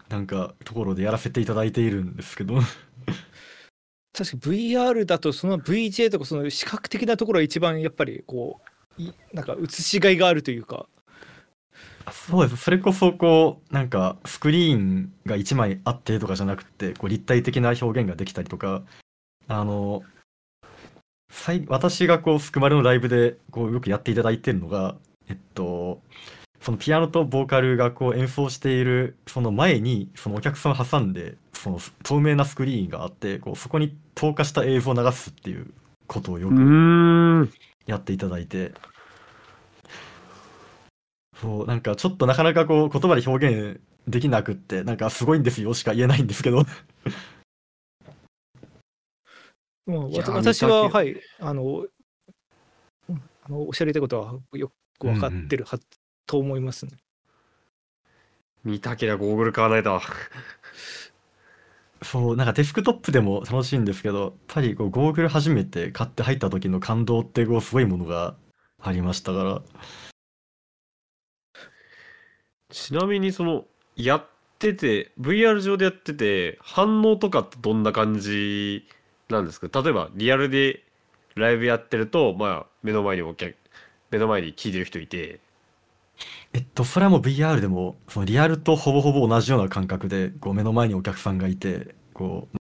なんかところでやらせていただいているんですけど、確か VR だとその VJ とかその視覚的なところが一番やっぱりこういなんか映しがいがあるというかそうです。それこそこう、なんかスクリーンが1枚あってとかじゃなくて、こう立体的な表現ができたりとか、あの、私がこう、スクマルのライブでこうよくやっていただいてるのが、えっと、そのピアノとボーカルがこう演奏しているその前にそのお客さんを挟んでその透明なスクリーンがあってこうそこに投下した映像を流すっていうことをようく。やっていただいて、そう、なんかちょっとなかなかこう言葉で表現できなくって、なんかすごいんですよしか言えないんですけど、もう私ははいあのうんあのおっしゃりたいことはよく分かってるは、と思いますね。見たけりゃゴーグル買わないと。そう、なんかデスクトップでも楽しいんですけど、やっぱりこうゴーグル初めて買って入った時の感動ってこうすごいものがありましたから、ちなみにその、やってて、VR 上でやってて、反応とかってどんな感じなんですか？例えば、リアルでライブやってると、まあ、目の前にお客、目の前に聞いてる人いて、えっと、それはもう VR でも、そのリアルとほぼほぼ同じような感覚で、こう目の前にお客さんがいて、こう、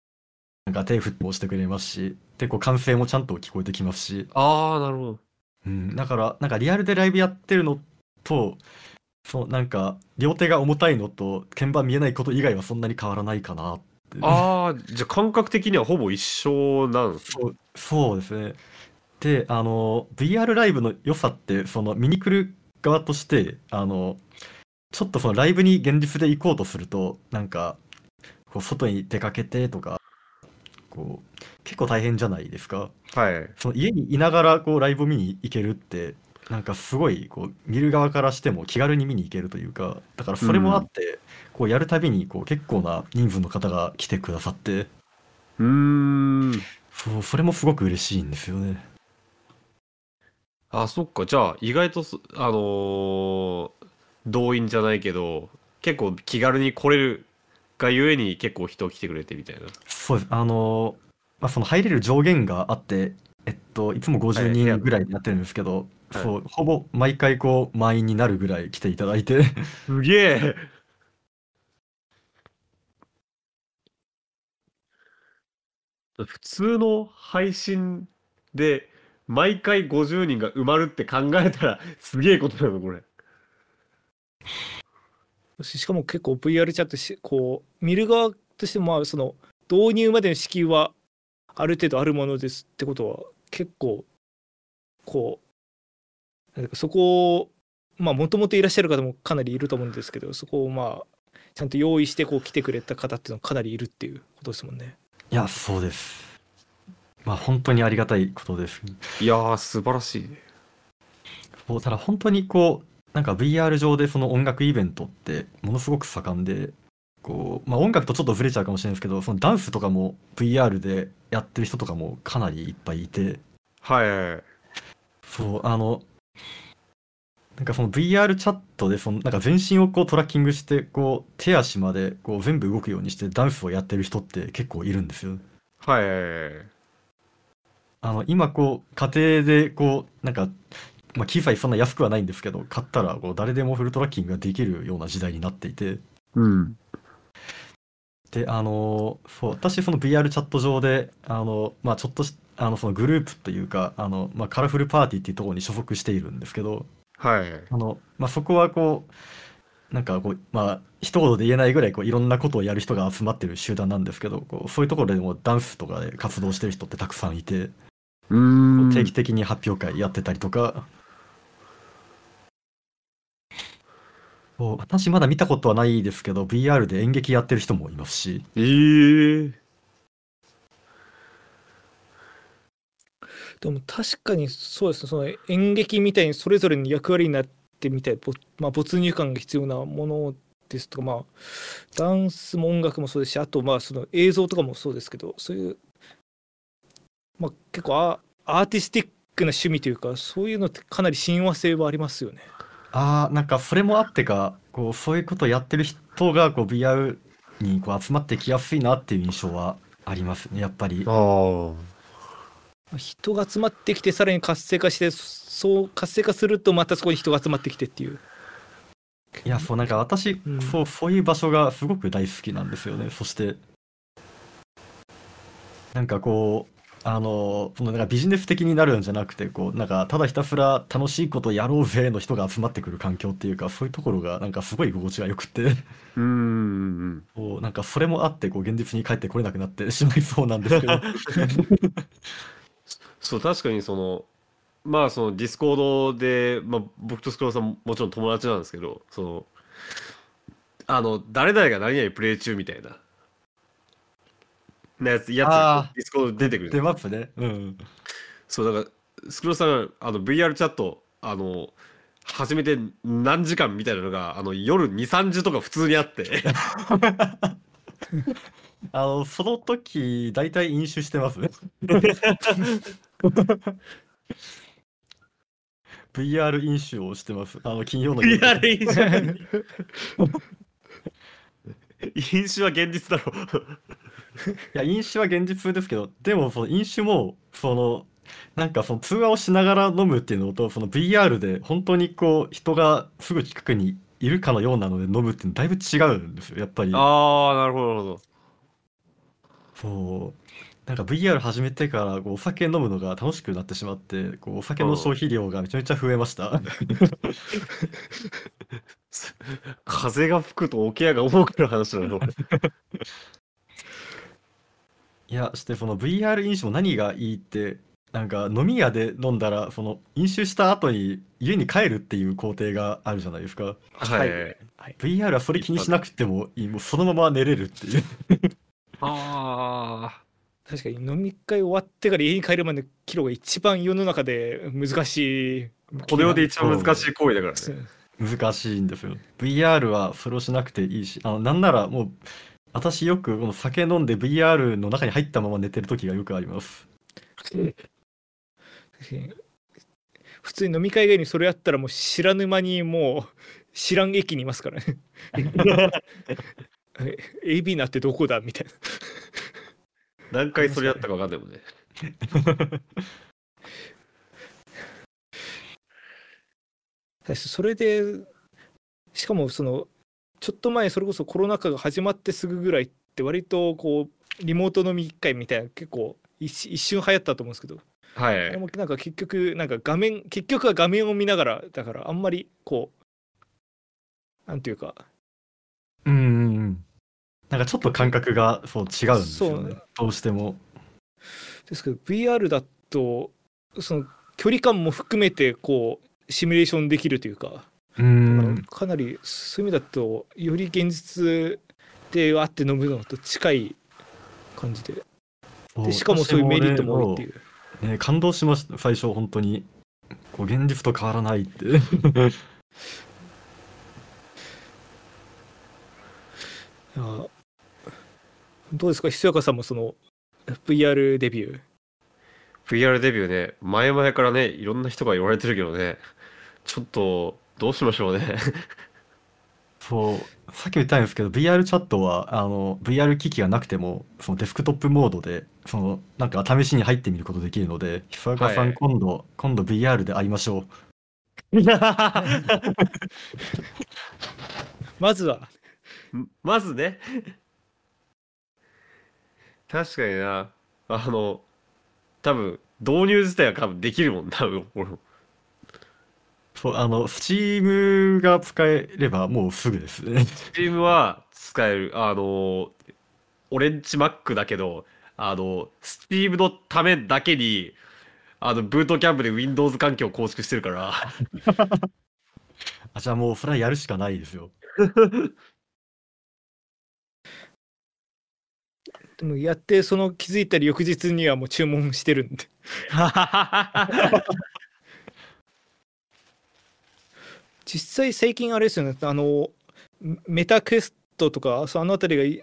なんか手振って押してくれますし、で、こう歓声もちゃんと聞こえてきますし、ああ、なるほど。うん、だから、なんかリアルでライブやってるのと、そう、なんか、両手が重たいのと、鍵盤見えないこと以外はそんなに変わらないかなって。ああ、じゃあ感覚的にはほぼ一緒なんですそうそうですね。で、あの、VR ライブの良さって、その見に来る側として、あの、ちょっとそのライブに現実で行こうとすると、なんか、こう外に出かけてとか、こう、結構大変じゃないですか。はい。その家にいながらこうライブを見に行けるって、なんかすごいこう見る側からしても気軽に見に行けるというか、だからそれもあって、こうやるたびにこう結構な人数の方が来てくださって、うーん。そう、それもすごく嬉しいんですよね。あ、そっか。じゃあ、意外とす、あのー動員じゃないけど、結構気軽に来れるがゆえに結構人来てくれてみたいな。そうです。あの、まあ、その入れる上限があって、えっと、いつも50はい部屋人ぐらいでやってるんですけど、はいそう、ほぼ毎回こう満員になるぐらい来ていただいて、すげえ。普通の配信で毎回50人が埋まるって考えたらすげえことなのこれ。ししかも結構 VR チャットしこう見る側としてもまあその導入までの敷居はある程度あるものですってことは結構こうそこをまあもともといらっしゃる方もかなりいると思うんですけどそこをまあちゃんと用意してこう来てくれた方っていうのはかなりいるっていうことですもんね。いや、そうです。まあ本当にありがたいことです。いやー素晴らしいね。そうただ本当にこうなんか VR 上でその音楽イベントってものすごく盛んでこう、まあ、音楽とちょっとずれちゃうかもしれないですけどそのダンスとかも VR でやってる人とかもかなりいっぱいいてはいはいはい。そうあのなんかその VR チャットでそのなんか全身をこうトラッキングしてこう手足までこう全部動くようにしてダンスをやってる人って結構いるんですよ。はい。あの今こう家庭でこうなんか、まあ、機材そんな安くはないんですけど買ったらこう誰でもフルトラッキングができるような時代になっていてうん。であのそう私その VR チャット上であの、まあ、ちょっとしあのそのグループというかあの、まあ、カラフルパーティーっていうところに所属しているんですけどはい。あの、まあ、そこはこうなんかこうまあ一言で言えないぐらいこういろんなことをやる人が集まってる集団なんですけどこうそういうところでもダンスとかで活動してる人ってたくさんいて。うーん。定期的に発表会やってたりとか、私まだ見たことはないですけど VR で演劇やってる人もいますしえー。でも確かにそうですねその演劇みたいにそれぞれの役割になってみたい、ぼまあ、没入感が必要なものですとかまあダンスも音楽もそうですしあとまあその映像とかもそうですけどそういうまあ結構アアーティスティックな趣味というかそういうのってかなり親和性はありますよね。ああ、なんかそれもあってか、こう、そういうことをやってる人が、こう、VR にこう集まってきやすいなっていう印象はありますね、やっぱり。あ人が集まってきてさらに活性化してそう活性化するとまたそこに人が集まってきてっていういや、そう、なんか私、うんそう、そういう場所がすごく大好きなんですよね。そして、なんかこう、あの、そのなんかビジネス的になるんじゃなくて、こう、なんかただひたすら楽しいことやろうぜの人が集まってくる環境っていうか、そういうところがなんかすごい居心地が良くて、うーんこう、なんかそれもあって、こう、現実に帰ってこれなくなってしまいそうなんですけど。そう確かにそのまあそのディスコードで、まあ、僕とスクロールさんもちろん友達なんですけどそのあの誰々が何々プレイ中みたいななやつやつディスコードで出てくる出ますね。うん。そうだからスクロールさんがあの VR チャットあの始めて何時間みたいなのがあの夜23時とか普通にあって あの、その時、大体飲酒してますね。VR 飲酒をしてます。あの、金曜の夜 VR 飲酒 飲酒は現実だろ いや、飲酒は現実ですけど、でも、その飲酒も、その、なんかその通話をしながら飲むっていうのと、その VR で本当にこう、人がすぐ近くにいるかのようなので飲むっていうのだいぶ違うんですよ、やっぱり。ああなるほどなるほどそう。なんか VR 始めてからこうお酒飲むのが楽しくなってしまって、こうお酒の消費量がめちゃめちゃ増えました。風が吹くと桶屋が重くなる話なの いや、してその VR 飲酒も何がいいって、なんか飲み屋で飲んだら、その飲酒した後に家に帰るっていう工程があるじゃないですか。はい、はい、VR はそれ気にしなくてもいい、もうそのまま寝れるっていう。あ確かに飲み会終わってから家に帰るまでのキロが一番世の中で難しいあこの世で一番難しい行為だからね。難しいんですよ。VR はそれをしなくていいし、あのなんならもう、私よくこの酒飲んで VR の中に入ったまま寝てる時がよくあります。普通に飲み会以外にそれやったらもう知らぬ間にもう知らん駅にいますからね。え AB なってどこだ？みたいな何回それやったか分かんないもんね。それでしかもそのちょっと前それこそコロナ禍が始まってすぐぐらいって割とこうリモート飲み会みたいな結構一一瞬流行ったと思うんですけど。はいもなんか結局なんか画面結局は画面を見ながらだからあんまりこうなんていうか。うん。なんかちょっと感覚がそう違うんですよね。どうしても。ですけど VR だとその距離感も含めてこうシミュレーションできるというか、うん。かなりそういう意味だとより現実でわって飲むのと近い感じででしかもそういうメリットも多いっていう。う。ね、感動しました、最初、本当に。こう現実と変わらないって。いやどうですか？ひそやかさんもその VR デビュー。VR デビューね前々からねいろんな人が言われてるけどね。ちょっとどうしましょうね。そう、さっき言ったんですけど、VR チャットは、あの、VR 機器がなくても、そのデスクトップモードで、その、なんか試しに入ってみることできるので、ひそやかさん、はい今度、今度 VR で会いましょう。まずは。まずね確かになあの多分導入自体は多分できるもん多分俺もそう、あの、Steam が使えればもうすぐですね。Steam は使えるあのオレンジ Mac だけどあの Steam のためだけにあのブートキャンプで Windows 環境を構築してるから あ、じゃあもう、それはやるしかないですよ。でもやってその気づいたり翌日にはもう注文してるんで。実際最近あれですよね。あのメタクエストとかそうあの辺りがい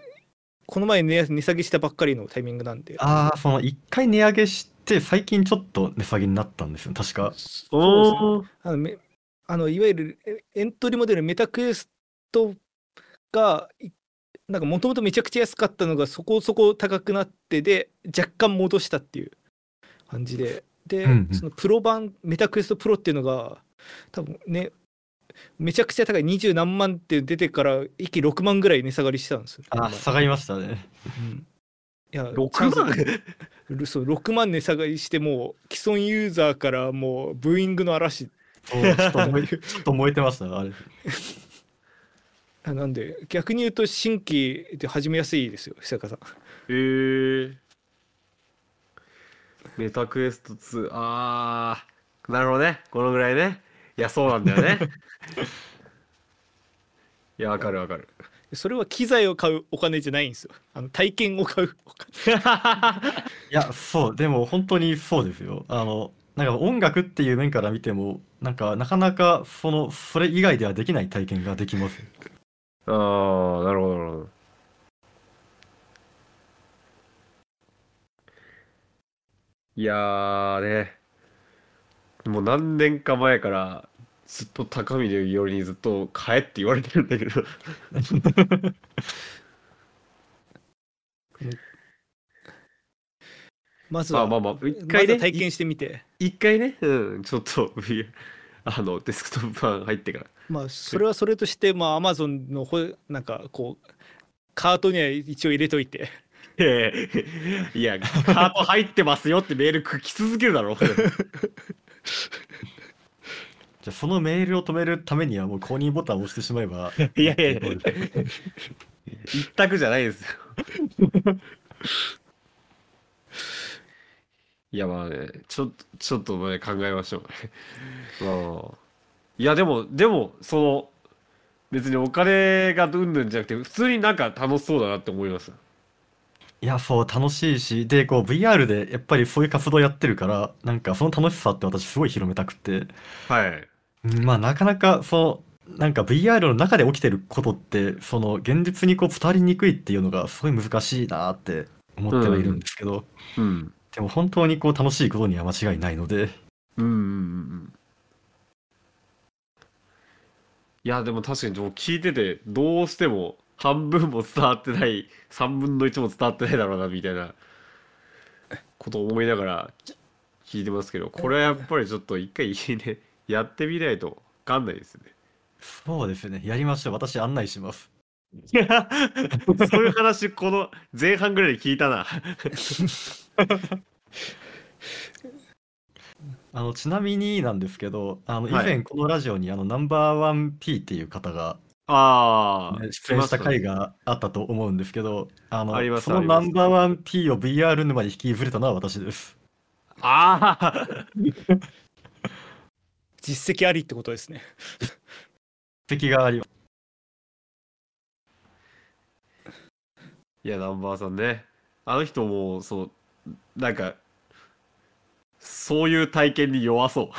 この前値値下げしたばっかりのタイミングなんで。ああ、その一回値上げして、最近ちょっと値下げになったんですよ、確か。そうですね。あのめあのいわゆるえエントリーモデルメタクエストがいなんかもともとめちゃくちゃ安かったのがそこそこ高くなってで若干戻したっていう感じで。で、うんうん。そのプロ版メタクエストプロっていうのが多分ねめちゃくちゃ高い。二十何万って出てから一気に6万ぐらい値下がりしたんですよ。あー下がりましたね。うん。いや6チャンス万 そう6万値下がりしてもう既存ユーザーからもうブーイングの嵐。そうちょっと燃えちょっと燃えてました、あれ。あなんで逆に言うと新規で始めやすいですよ久坂さん。え。ー、メタクエスト2あー。なるほどね。このぐらいね。いやそうなんだよね。いやわかるわかる。それは機材を買うお金じゃないんですよ。あの体験を買うお金。いや、そう、でも本当にそうですよ。あの、なんか音楽っていう面から見ても、なんかなかなかその、それ以外ではできない体験ができます。ああなるほどなるほど。いやーね。もう何年か前からずっと高見でよりにずっと買えって言われてるんだけど。まずはまあまあまあ一ま回ねずは体験してみて。一回ね、うん、ちょっと VR あのデスクトップ版入ってから。まあそれはそれとしてまあアマゾンのほなんかこうカートには一応入れといて。ええいやカート入ってますよってメール来続けるだろ。じゃあそのメールを止めるためにはもう購入ボタンを押してしまえば。いやいやいや。一択じゃないですよ いやまあねちょっとちょっとね考えましょう。ね まあいやでもでもその別にお金がうんぬんじゃなくて普通になんか楽しそうだなって思いましたいや、そう、楽しいし、で、こう、VR でやっぱりそういう活動やってるから、なんかその楽しさって私すごい広めたくて、はい。うんまあ、なかなか、その、なんか VR の中で起きてることって、その、現実にこう、伝わりにくいっていうのがすごい難しいなって思ってはいるんですけど、うんでも本当にこう、楽しいことには間違いないので、うんうんいやでも確かにもう聞いててどうしても半分も伝わってない3分の1も伝わってないだろうなみたいなことを思いながら聞いてますけどこれはやっぱりちょっと一回ね やってみないと分かんないですね。そうですね、やりましょう。私案内します。そういう話この前半ぐらいで聞いたな。あの、ちなみになんですけど、あの、以はい前このラジオにあの、ナンバーワン P っていう方がああね出演した回があったと思うんですけど、あのそのありますナンバーワン P を VR 沼に引きずれたのは私です。ああ実績ありってことですね敵があります。いや、ナンバーさんね。あの人も、そう、なんか、そういう体験に弱そう。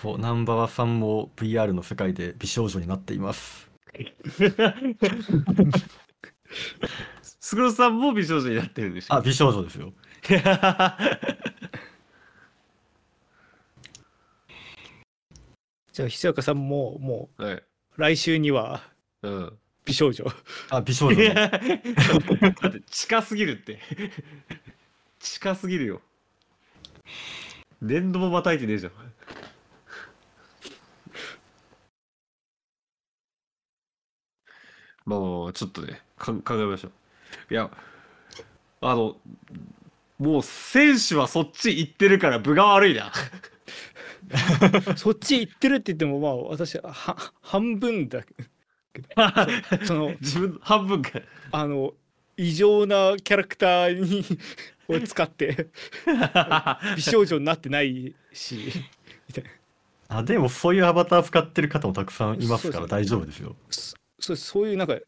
そう、ナンバーワンさんも VR の世界で美少女になっています。スクロスさんも美少女になってるんでしょあ、美少女ですよ。じゃあ久岡さんももはい。う来週にはうん。美少女あ、美少女の。いや、だって近すぎるって。近すぎるよ。年度もまたいてねえじゃん。まあまあまあ、ちょっとね、考えましょう。いや、あの、もう選手はそっち行ってるから分が悪いな。そっち行ってるって言ってもまあ私はは半分だけど その自分半分か。あの異常なキャラクターにを使って 美少女になってないしあ、でもそういうアバター使ってる方もたくさんいますから大丈夫ですよ。そそうそういうなんか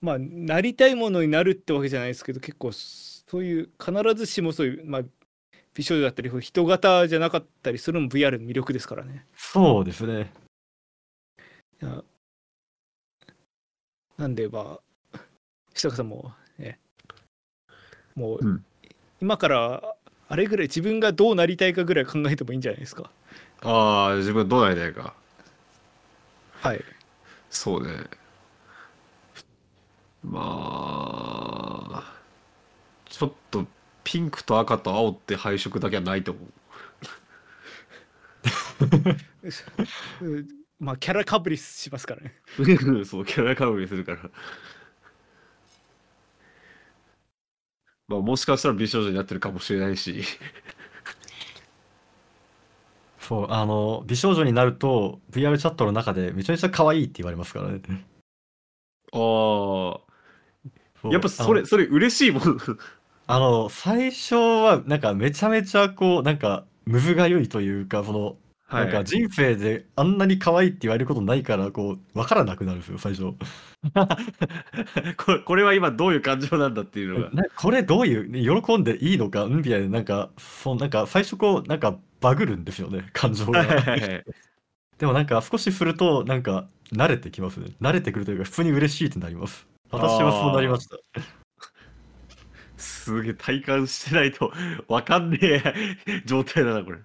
まあなりたいものになるってわけじゃないですけど結構そういう必ずしもそういう、まあ、美少女だったり人型じゃなかったりするのも VR の魅力ですからねそうですね。なんでまあ下川さんもねもう、うん今からあれぐらい自分がどうなりたいかぐらい考えてもいいんじゃないですかああ、自分どうなりたいか。はいそうね。まあ、ちょっとピンクと赤と青って配色だけはないと思う。う んまあキャラかぶりしますからね そう、キャラかぶりするから。まあ、もしかしたら美少女になってるかもしれないし。そう、あの、美少女になると、VR チャットの中でめちゃめちゃ可愛いって言われますからね。ああ、やっぱそれ、それ嬉しいもん。あの、最初は、なんかめちゃめちゃこう、なんか、むずがゆいというか、その、なんか人生であんなに可愛いって言われることないから、こう、わからなくなるんですよ、最初。これ、これは今どういう感情なんだっていうのが。なこれどういう、喜んでいいのか、うんみたいな、なんか、そう、なんか最初こう、なんかバグるんですよね、感情が。でもなんか少しすると、なんか慣れてきますね。慣れてくるというか、普通に嬉しいってなります。私はそうなりました。すげえ体感してないとわかんねえ状態だな、これ。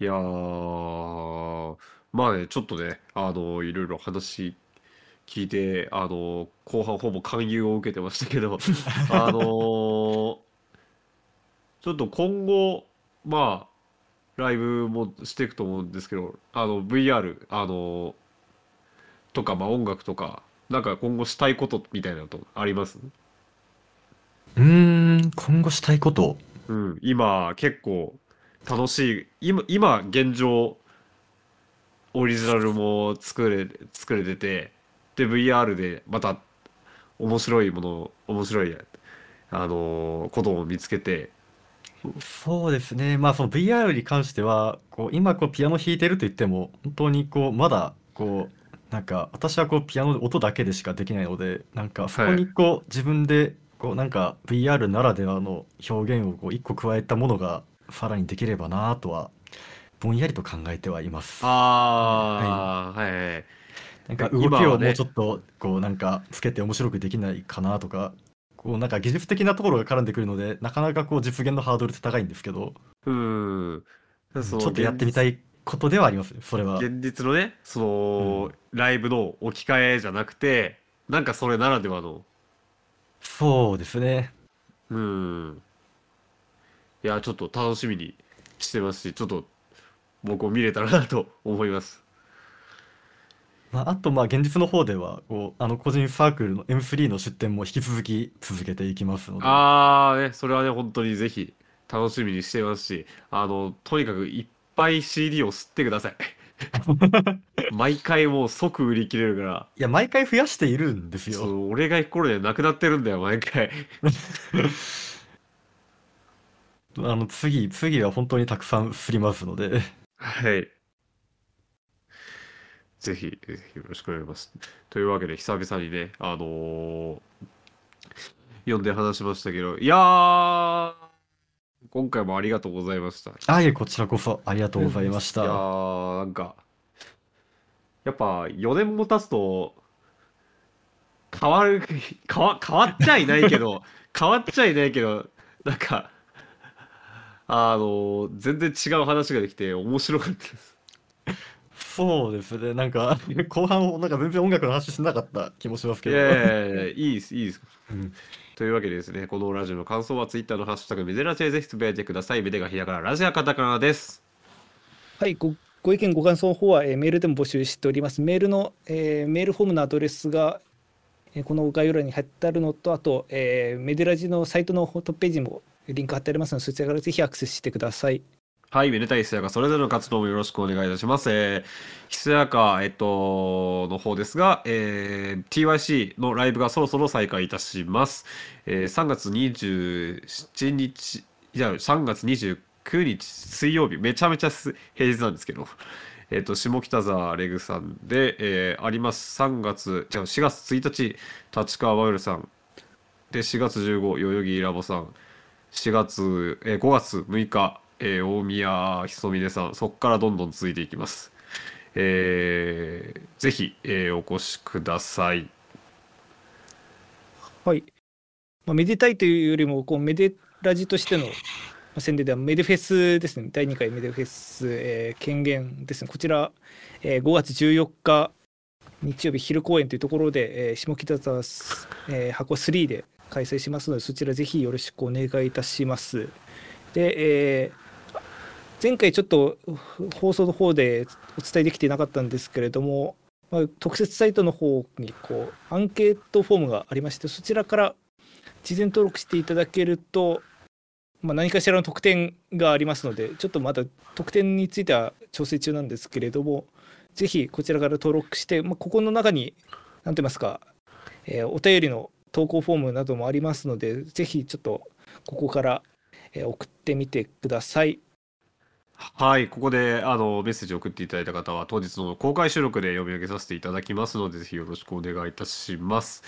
いやー、まあね、ちょっとね、あの、いろいろ話聞いて、あの、後半ほぼ勧誘を受けてましたけど、あのーちょっと今後、まあ、ライブもしていくと思うんですけど、あの、VR、あのとか、まあ音楽とか、なんか今後したいことみたいなのとあります？うーん、今後したいこと。うん、今結構楽しい、今、今現状、オリジナルも作れ、作れてて、で、VR でまた面白いもの、面白い、あのことを見つけて、そうですね。まあ、その VR に関しては、こう、今こうピアノ弾いてると言っても、本当にこう、まだ、こう、なんか、私はこう、ピアノ音だけでしかできないので、なんか、そこにこう、自分で、こう、なんか、VR ならではの表現をこう、一個加えたものが、さらにできればなとは、ぼんやりと考えてはいます。ああ、はいはい。なんか動きをもうちょっとこうなんかつけて面白くできないかなとかこうなんか技術的なところが絡んでくるのでなかなかこう実現のハードルって高いんですけどうん。ちょっとやってみたいことではありますねそれは。現実のね、その、ライブの置き換えじゃなくて、なんかそれならではの、そうですね。うん。いや、ちょっと楽しみにしてますし、ちょっと僕も見れたらなと思います。まあ、あとまあ現実の方ではこうあの個人サークルの M3 の出展も引き続き続けていきますのでああね、それはね、本当にぜひ楽しみにしてますし、あの、とにかくいっぱい CD を吸ってください。毎回もう即売り切れるから、いや毎回増やしているんですよ。そう、俺が行く頃にはなくなってるんだよ、毎回。あの次次は本当にたくさん振りますのではい。ぜひ、ぜひよろしくお願いします。というわけで、久々にね、あのー読んで話しましたけど、いやー、今回もありがとうございました。いあいえこちらこそありがとうございましやた。ー、なんか、やっぱ4年も経つと、変わる、変わ、変わっちゃいないけど、変わっちゃいないけど、なんか、あのー全然違う話ができて面白かったです。そうですね。なんか、後半、なんか全然音楽の話してなかった気もしますけど。いやいやいやいいです、いいです。うんというわけでですね、このラジオの感想はツイッターのハッシュタグメデラチェぜひつぶやいてください。メデがひらがらラジアカタカナです。はいごご意見ご感想の方は、えーメールでも募集しておりますメールの、えーメールフォームのアドレスが、えーこの概要欄に貼ってあるのとあと、えーメデラジのサイトのトップページもリンク貼ってありますのでそちらからぜひアクセスしてくださいはい、メデタイひそやか、それぞれの活動もよろしくお願いいたします。えー、ひそやか、えっと、の方ですが、えー TYC のライブがそろそろ再開いたします。えー3月27日、いや、3月29日水曜日、めちゃめちゃす平日なんですけど、えっと、下北沢レグさんで、えーあります。3月、じゃ4月1日、立川ワウルさん、で4月15代々木ラボさん4月、えー5月6日、えー大宮ひそみねさんそこからどんどん続いていきますえーぜひ、えーお越しくださいはい。まあ、めでたいというよりも、こう、メデラジとしてのま宣伝では、メデフェスですね。第2回メデフェス、えー権限ですね。こちら、えー5月14日、日曜日昼公演というところで、えー下北沢、えー箱3で開催しますので、そちらぜひよろしくお願いいたします。で、えー前回ちょっと放送の方でお伝えできていなかったんですけれども、まあ、特設サイトの方にこうアンケートフォームがありましてそちらから事前登録していただけると、まあ、何かしらの特典がありますのでちょっとまだ特典については調整中なんですけれどもぜひこちらから登録して、まあ、ここの中に何て言いますか、えーお便りの投稿フォームなどもありますのでぜひちょっとここから送ってみてください。はい、ここであのメッセージを送っていただいた方は当日の公開収録で読み上げさせていただきますのでぜひよろしくお願いいたします。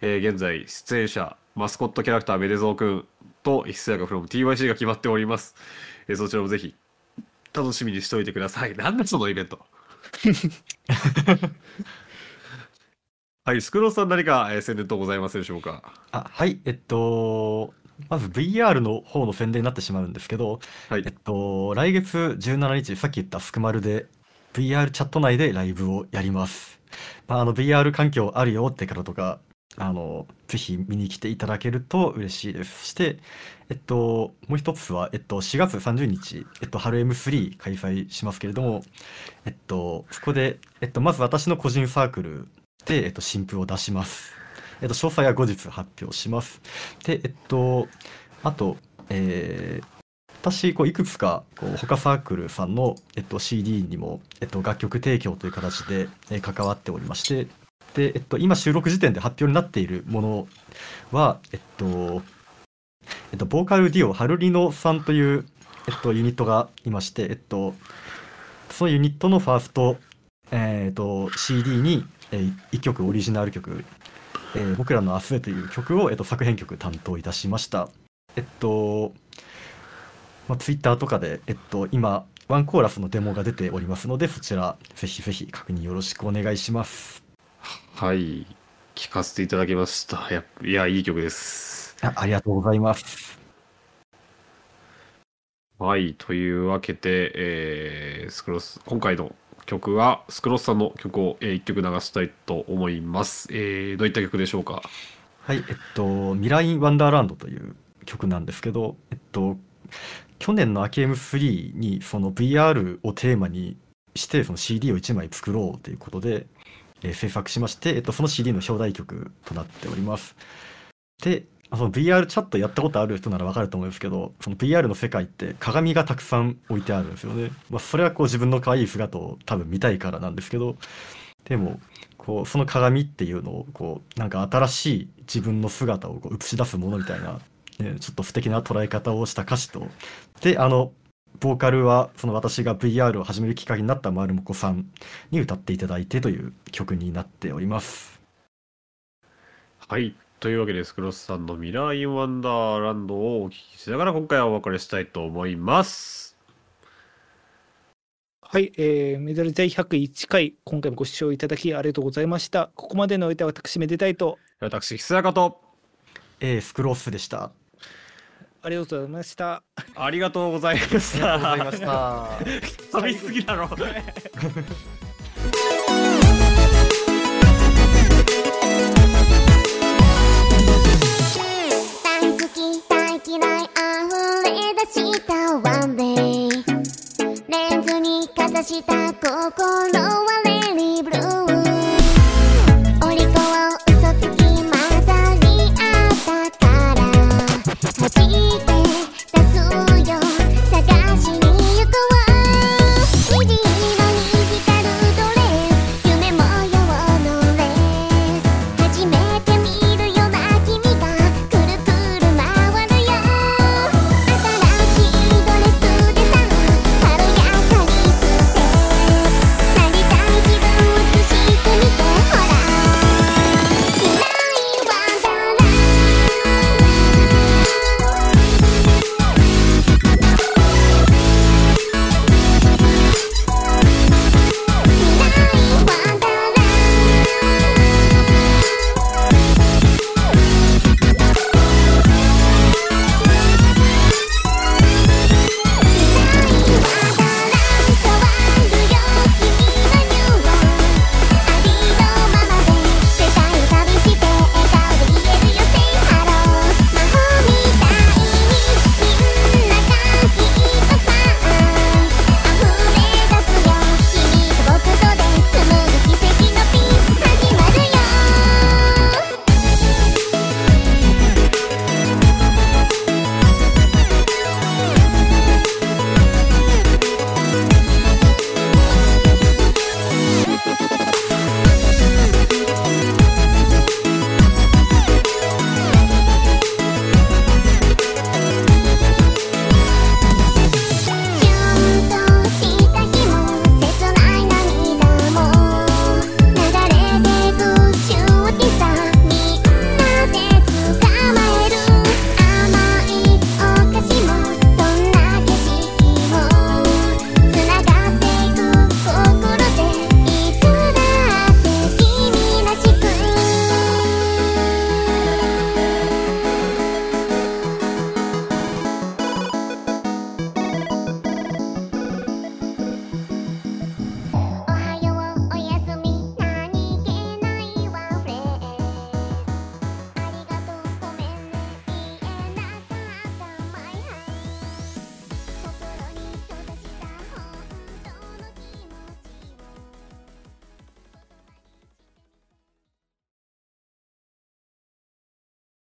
えー現在出演者マスコットキャラクターメデゾウくんとひすやか from TYC が決まっております。えーそちらもぜひ楽しみにしておいてください。なんだそのイベント。はい、スクロースさん何か、えー宣伝等ございますでしょうか？あはいえっとまず VR の方の宣伝になってしまうんですけど、はいえっと来月17日さっき言ったスクマルで VR チャット内でライブをやります。まあ、あの VR 環境あるよって方とかあのぜひ見に来ていただけると嬉しいです。そしてえっともう一つはえっと4月30日えっと春 M3 開催しますけれどもえっとそこでえっとまず私の個人サークルでえっと新譜を出します。えっと、詳細は後日発表します。で、えっと、あと、えー私、こういくつかこう他サークルさんの、えっと、CD にも、えっと、楽曲提供という形で、え関わっておりまして、で、えっと、今収録時点で発表になっているものは、えっと、えっと、ボーカルディオ、ハルリノさんという、えっと、ユニットがいまして、えっと、そのユニットのファースト、えっと、CD に、え、1曲オリジナル曲えー僕らの明日へという曲を、えっと、作編曲担当いたしました。えっと、まあ、ツイッターとかで、えっと、今、ワンコーラスのデモが出ておりますので、そちら、ぜひぜひ確認よろしくお願いします。はい、聞かせていただきました。やいや、いい曲です。あありがとうございます。はい、というわけで、えースクロス、今回の曲は、スクロスさんの曲を、え1曲流したいと思います。えーどういった曲でしょうか？はい、えっと、ミライン・ワンダーランドという曲なんですけど、えっと、去年の秋 M3 にその VR をテーマにしてその CD を1枚作ろうということで、えー制作しまして、えっと、その CD の表題曲となっております。で、あその VR チャットやったことある人ならわかると思うんですけど、その VR の世界って鏡がたくさん置いてあるんですよね。まあ、それはこう自分の可愛い姿を多分見たいからなんですけど、でも、こうその鏡っていうのをこうなんか新しい自分の姿をこう映し出すものみたいな、ね、ちょっと素敵な捉え方をした歌詞とであのボーカルはその私が VR を始めるきっかけになった丸もこさんに歌っていただいてという曲になっております。はい。というわけで、スクロスさんのミラーインワンダーランドをお聴きしながら、今回はお別れしたいと思います。はい、えーメダル第101回、今回もご視聴いただきありがとうございました。ここまでのおいては私、めでたいと、私、ひすやかと、えースクロースでした。ありがとうございました。ありがとうございました。ありがとうございました。寂しすぎだろ。刺した心はレリーブルー。お利は嘘つきまざりあったから。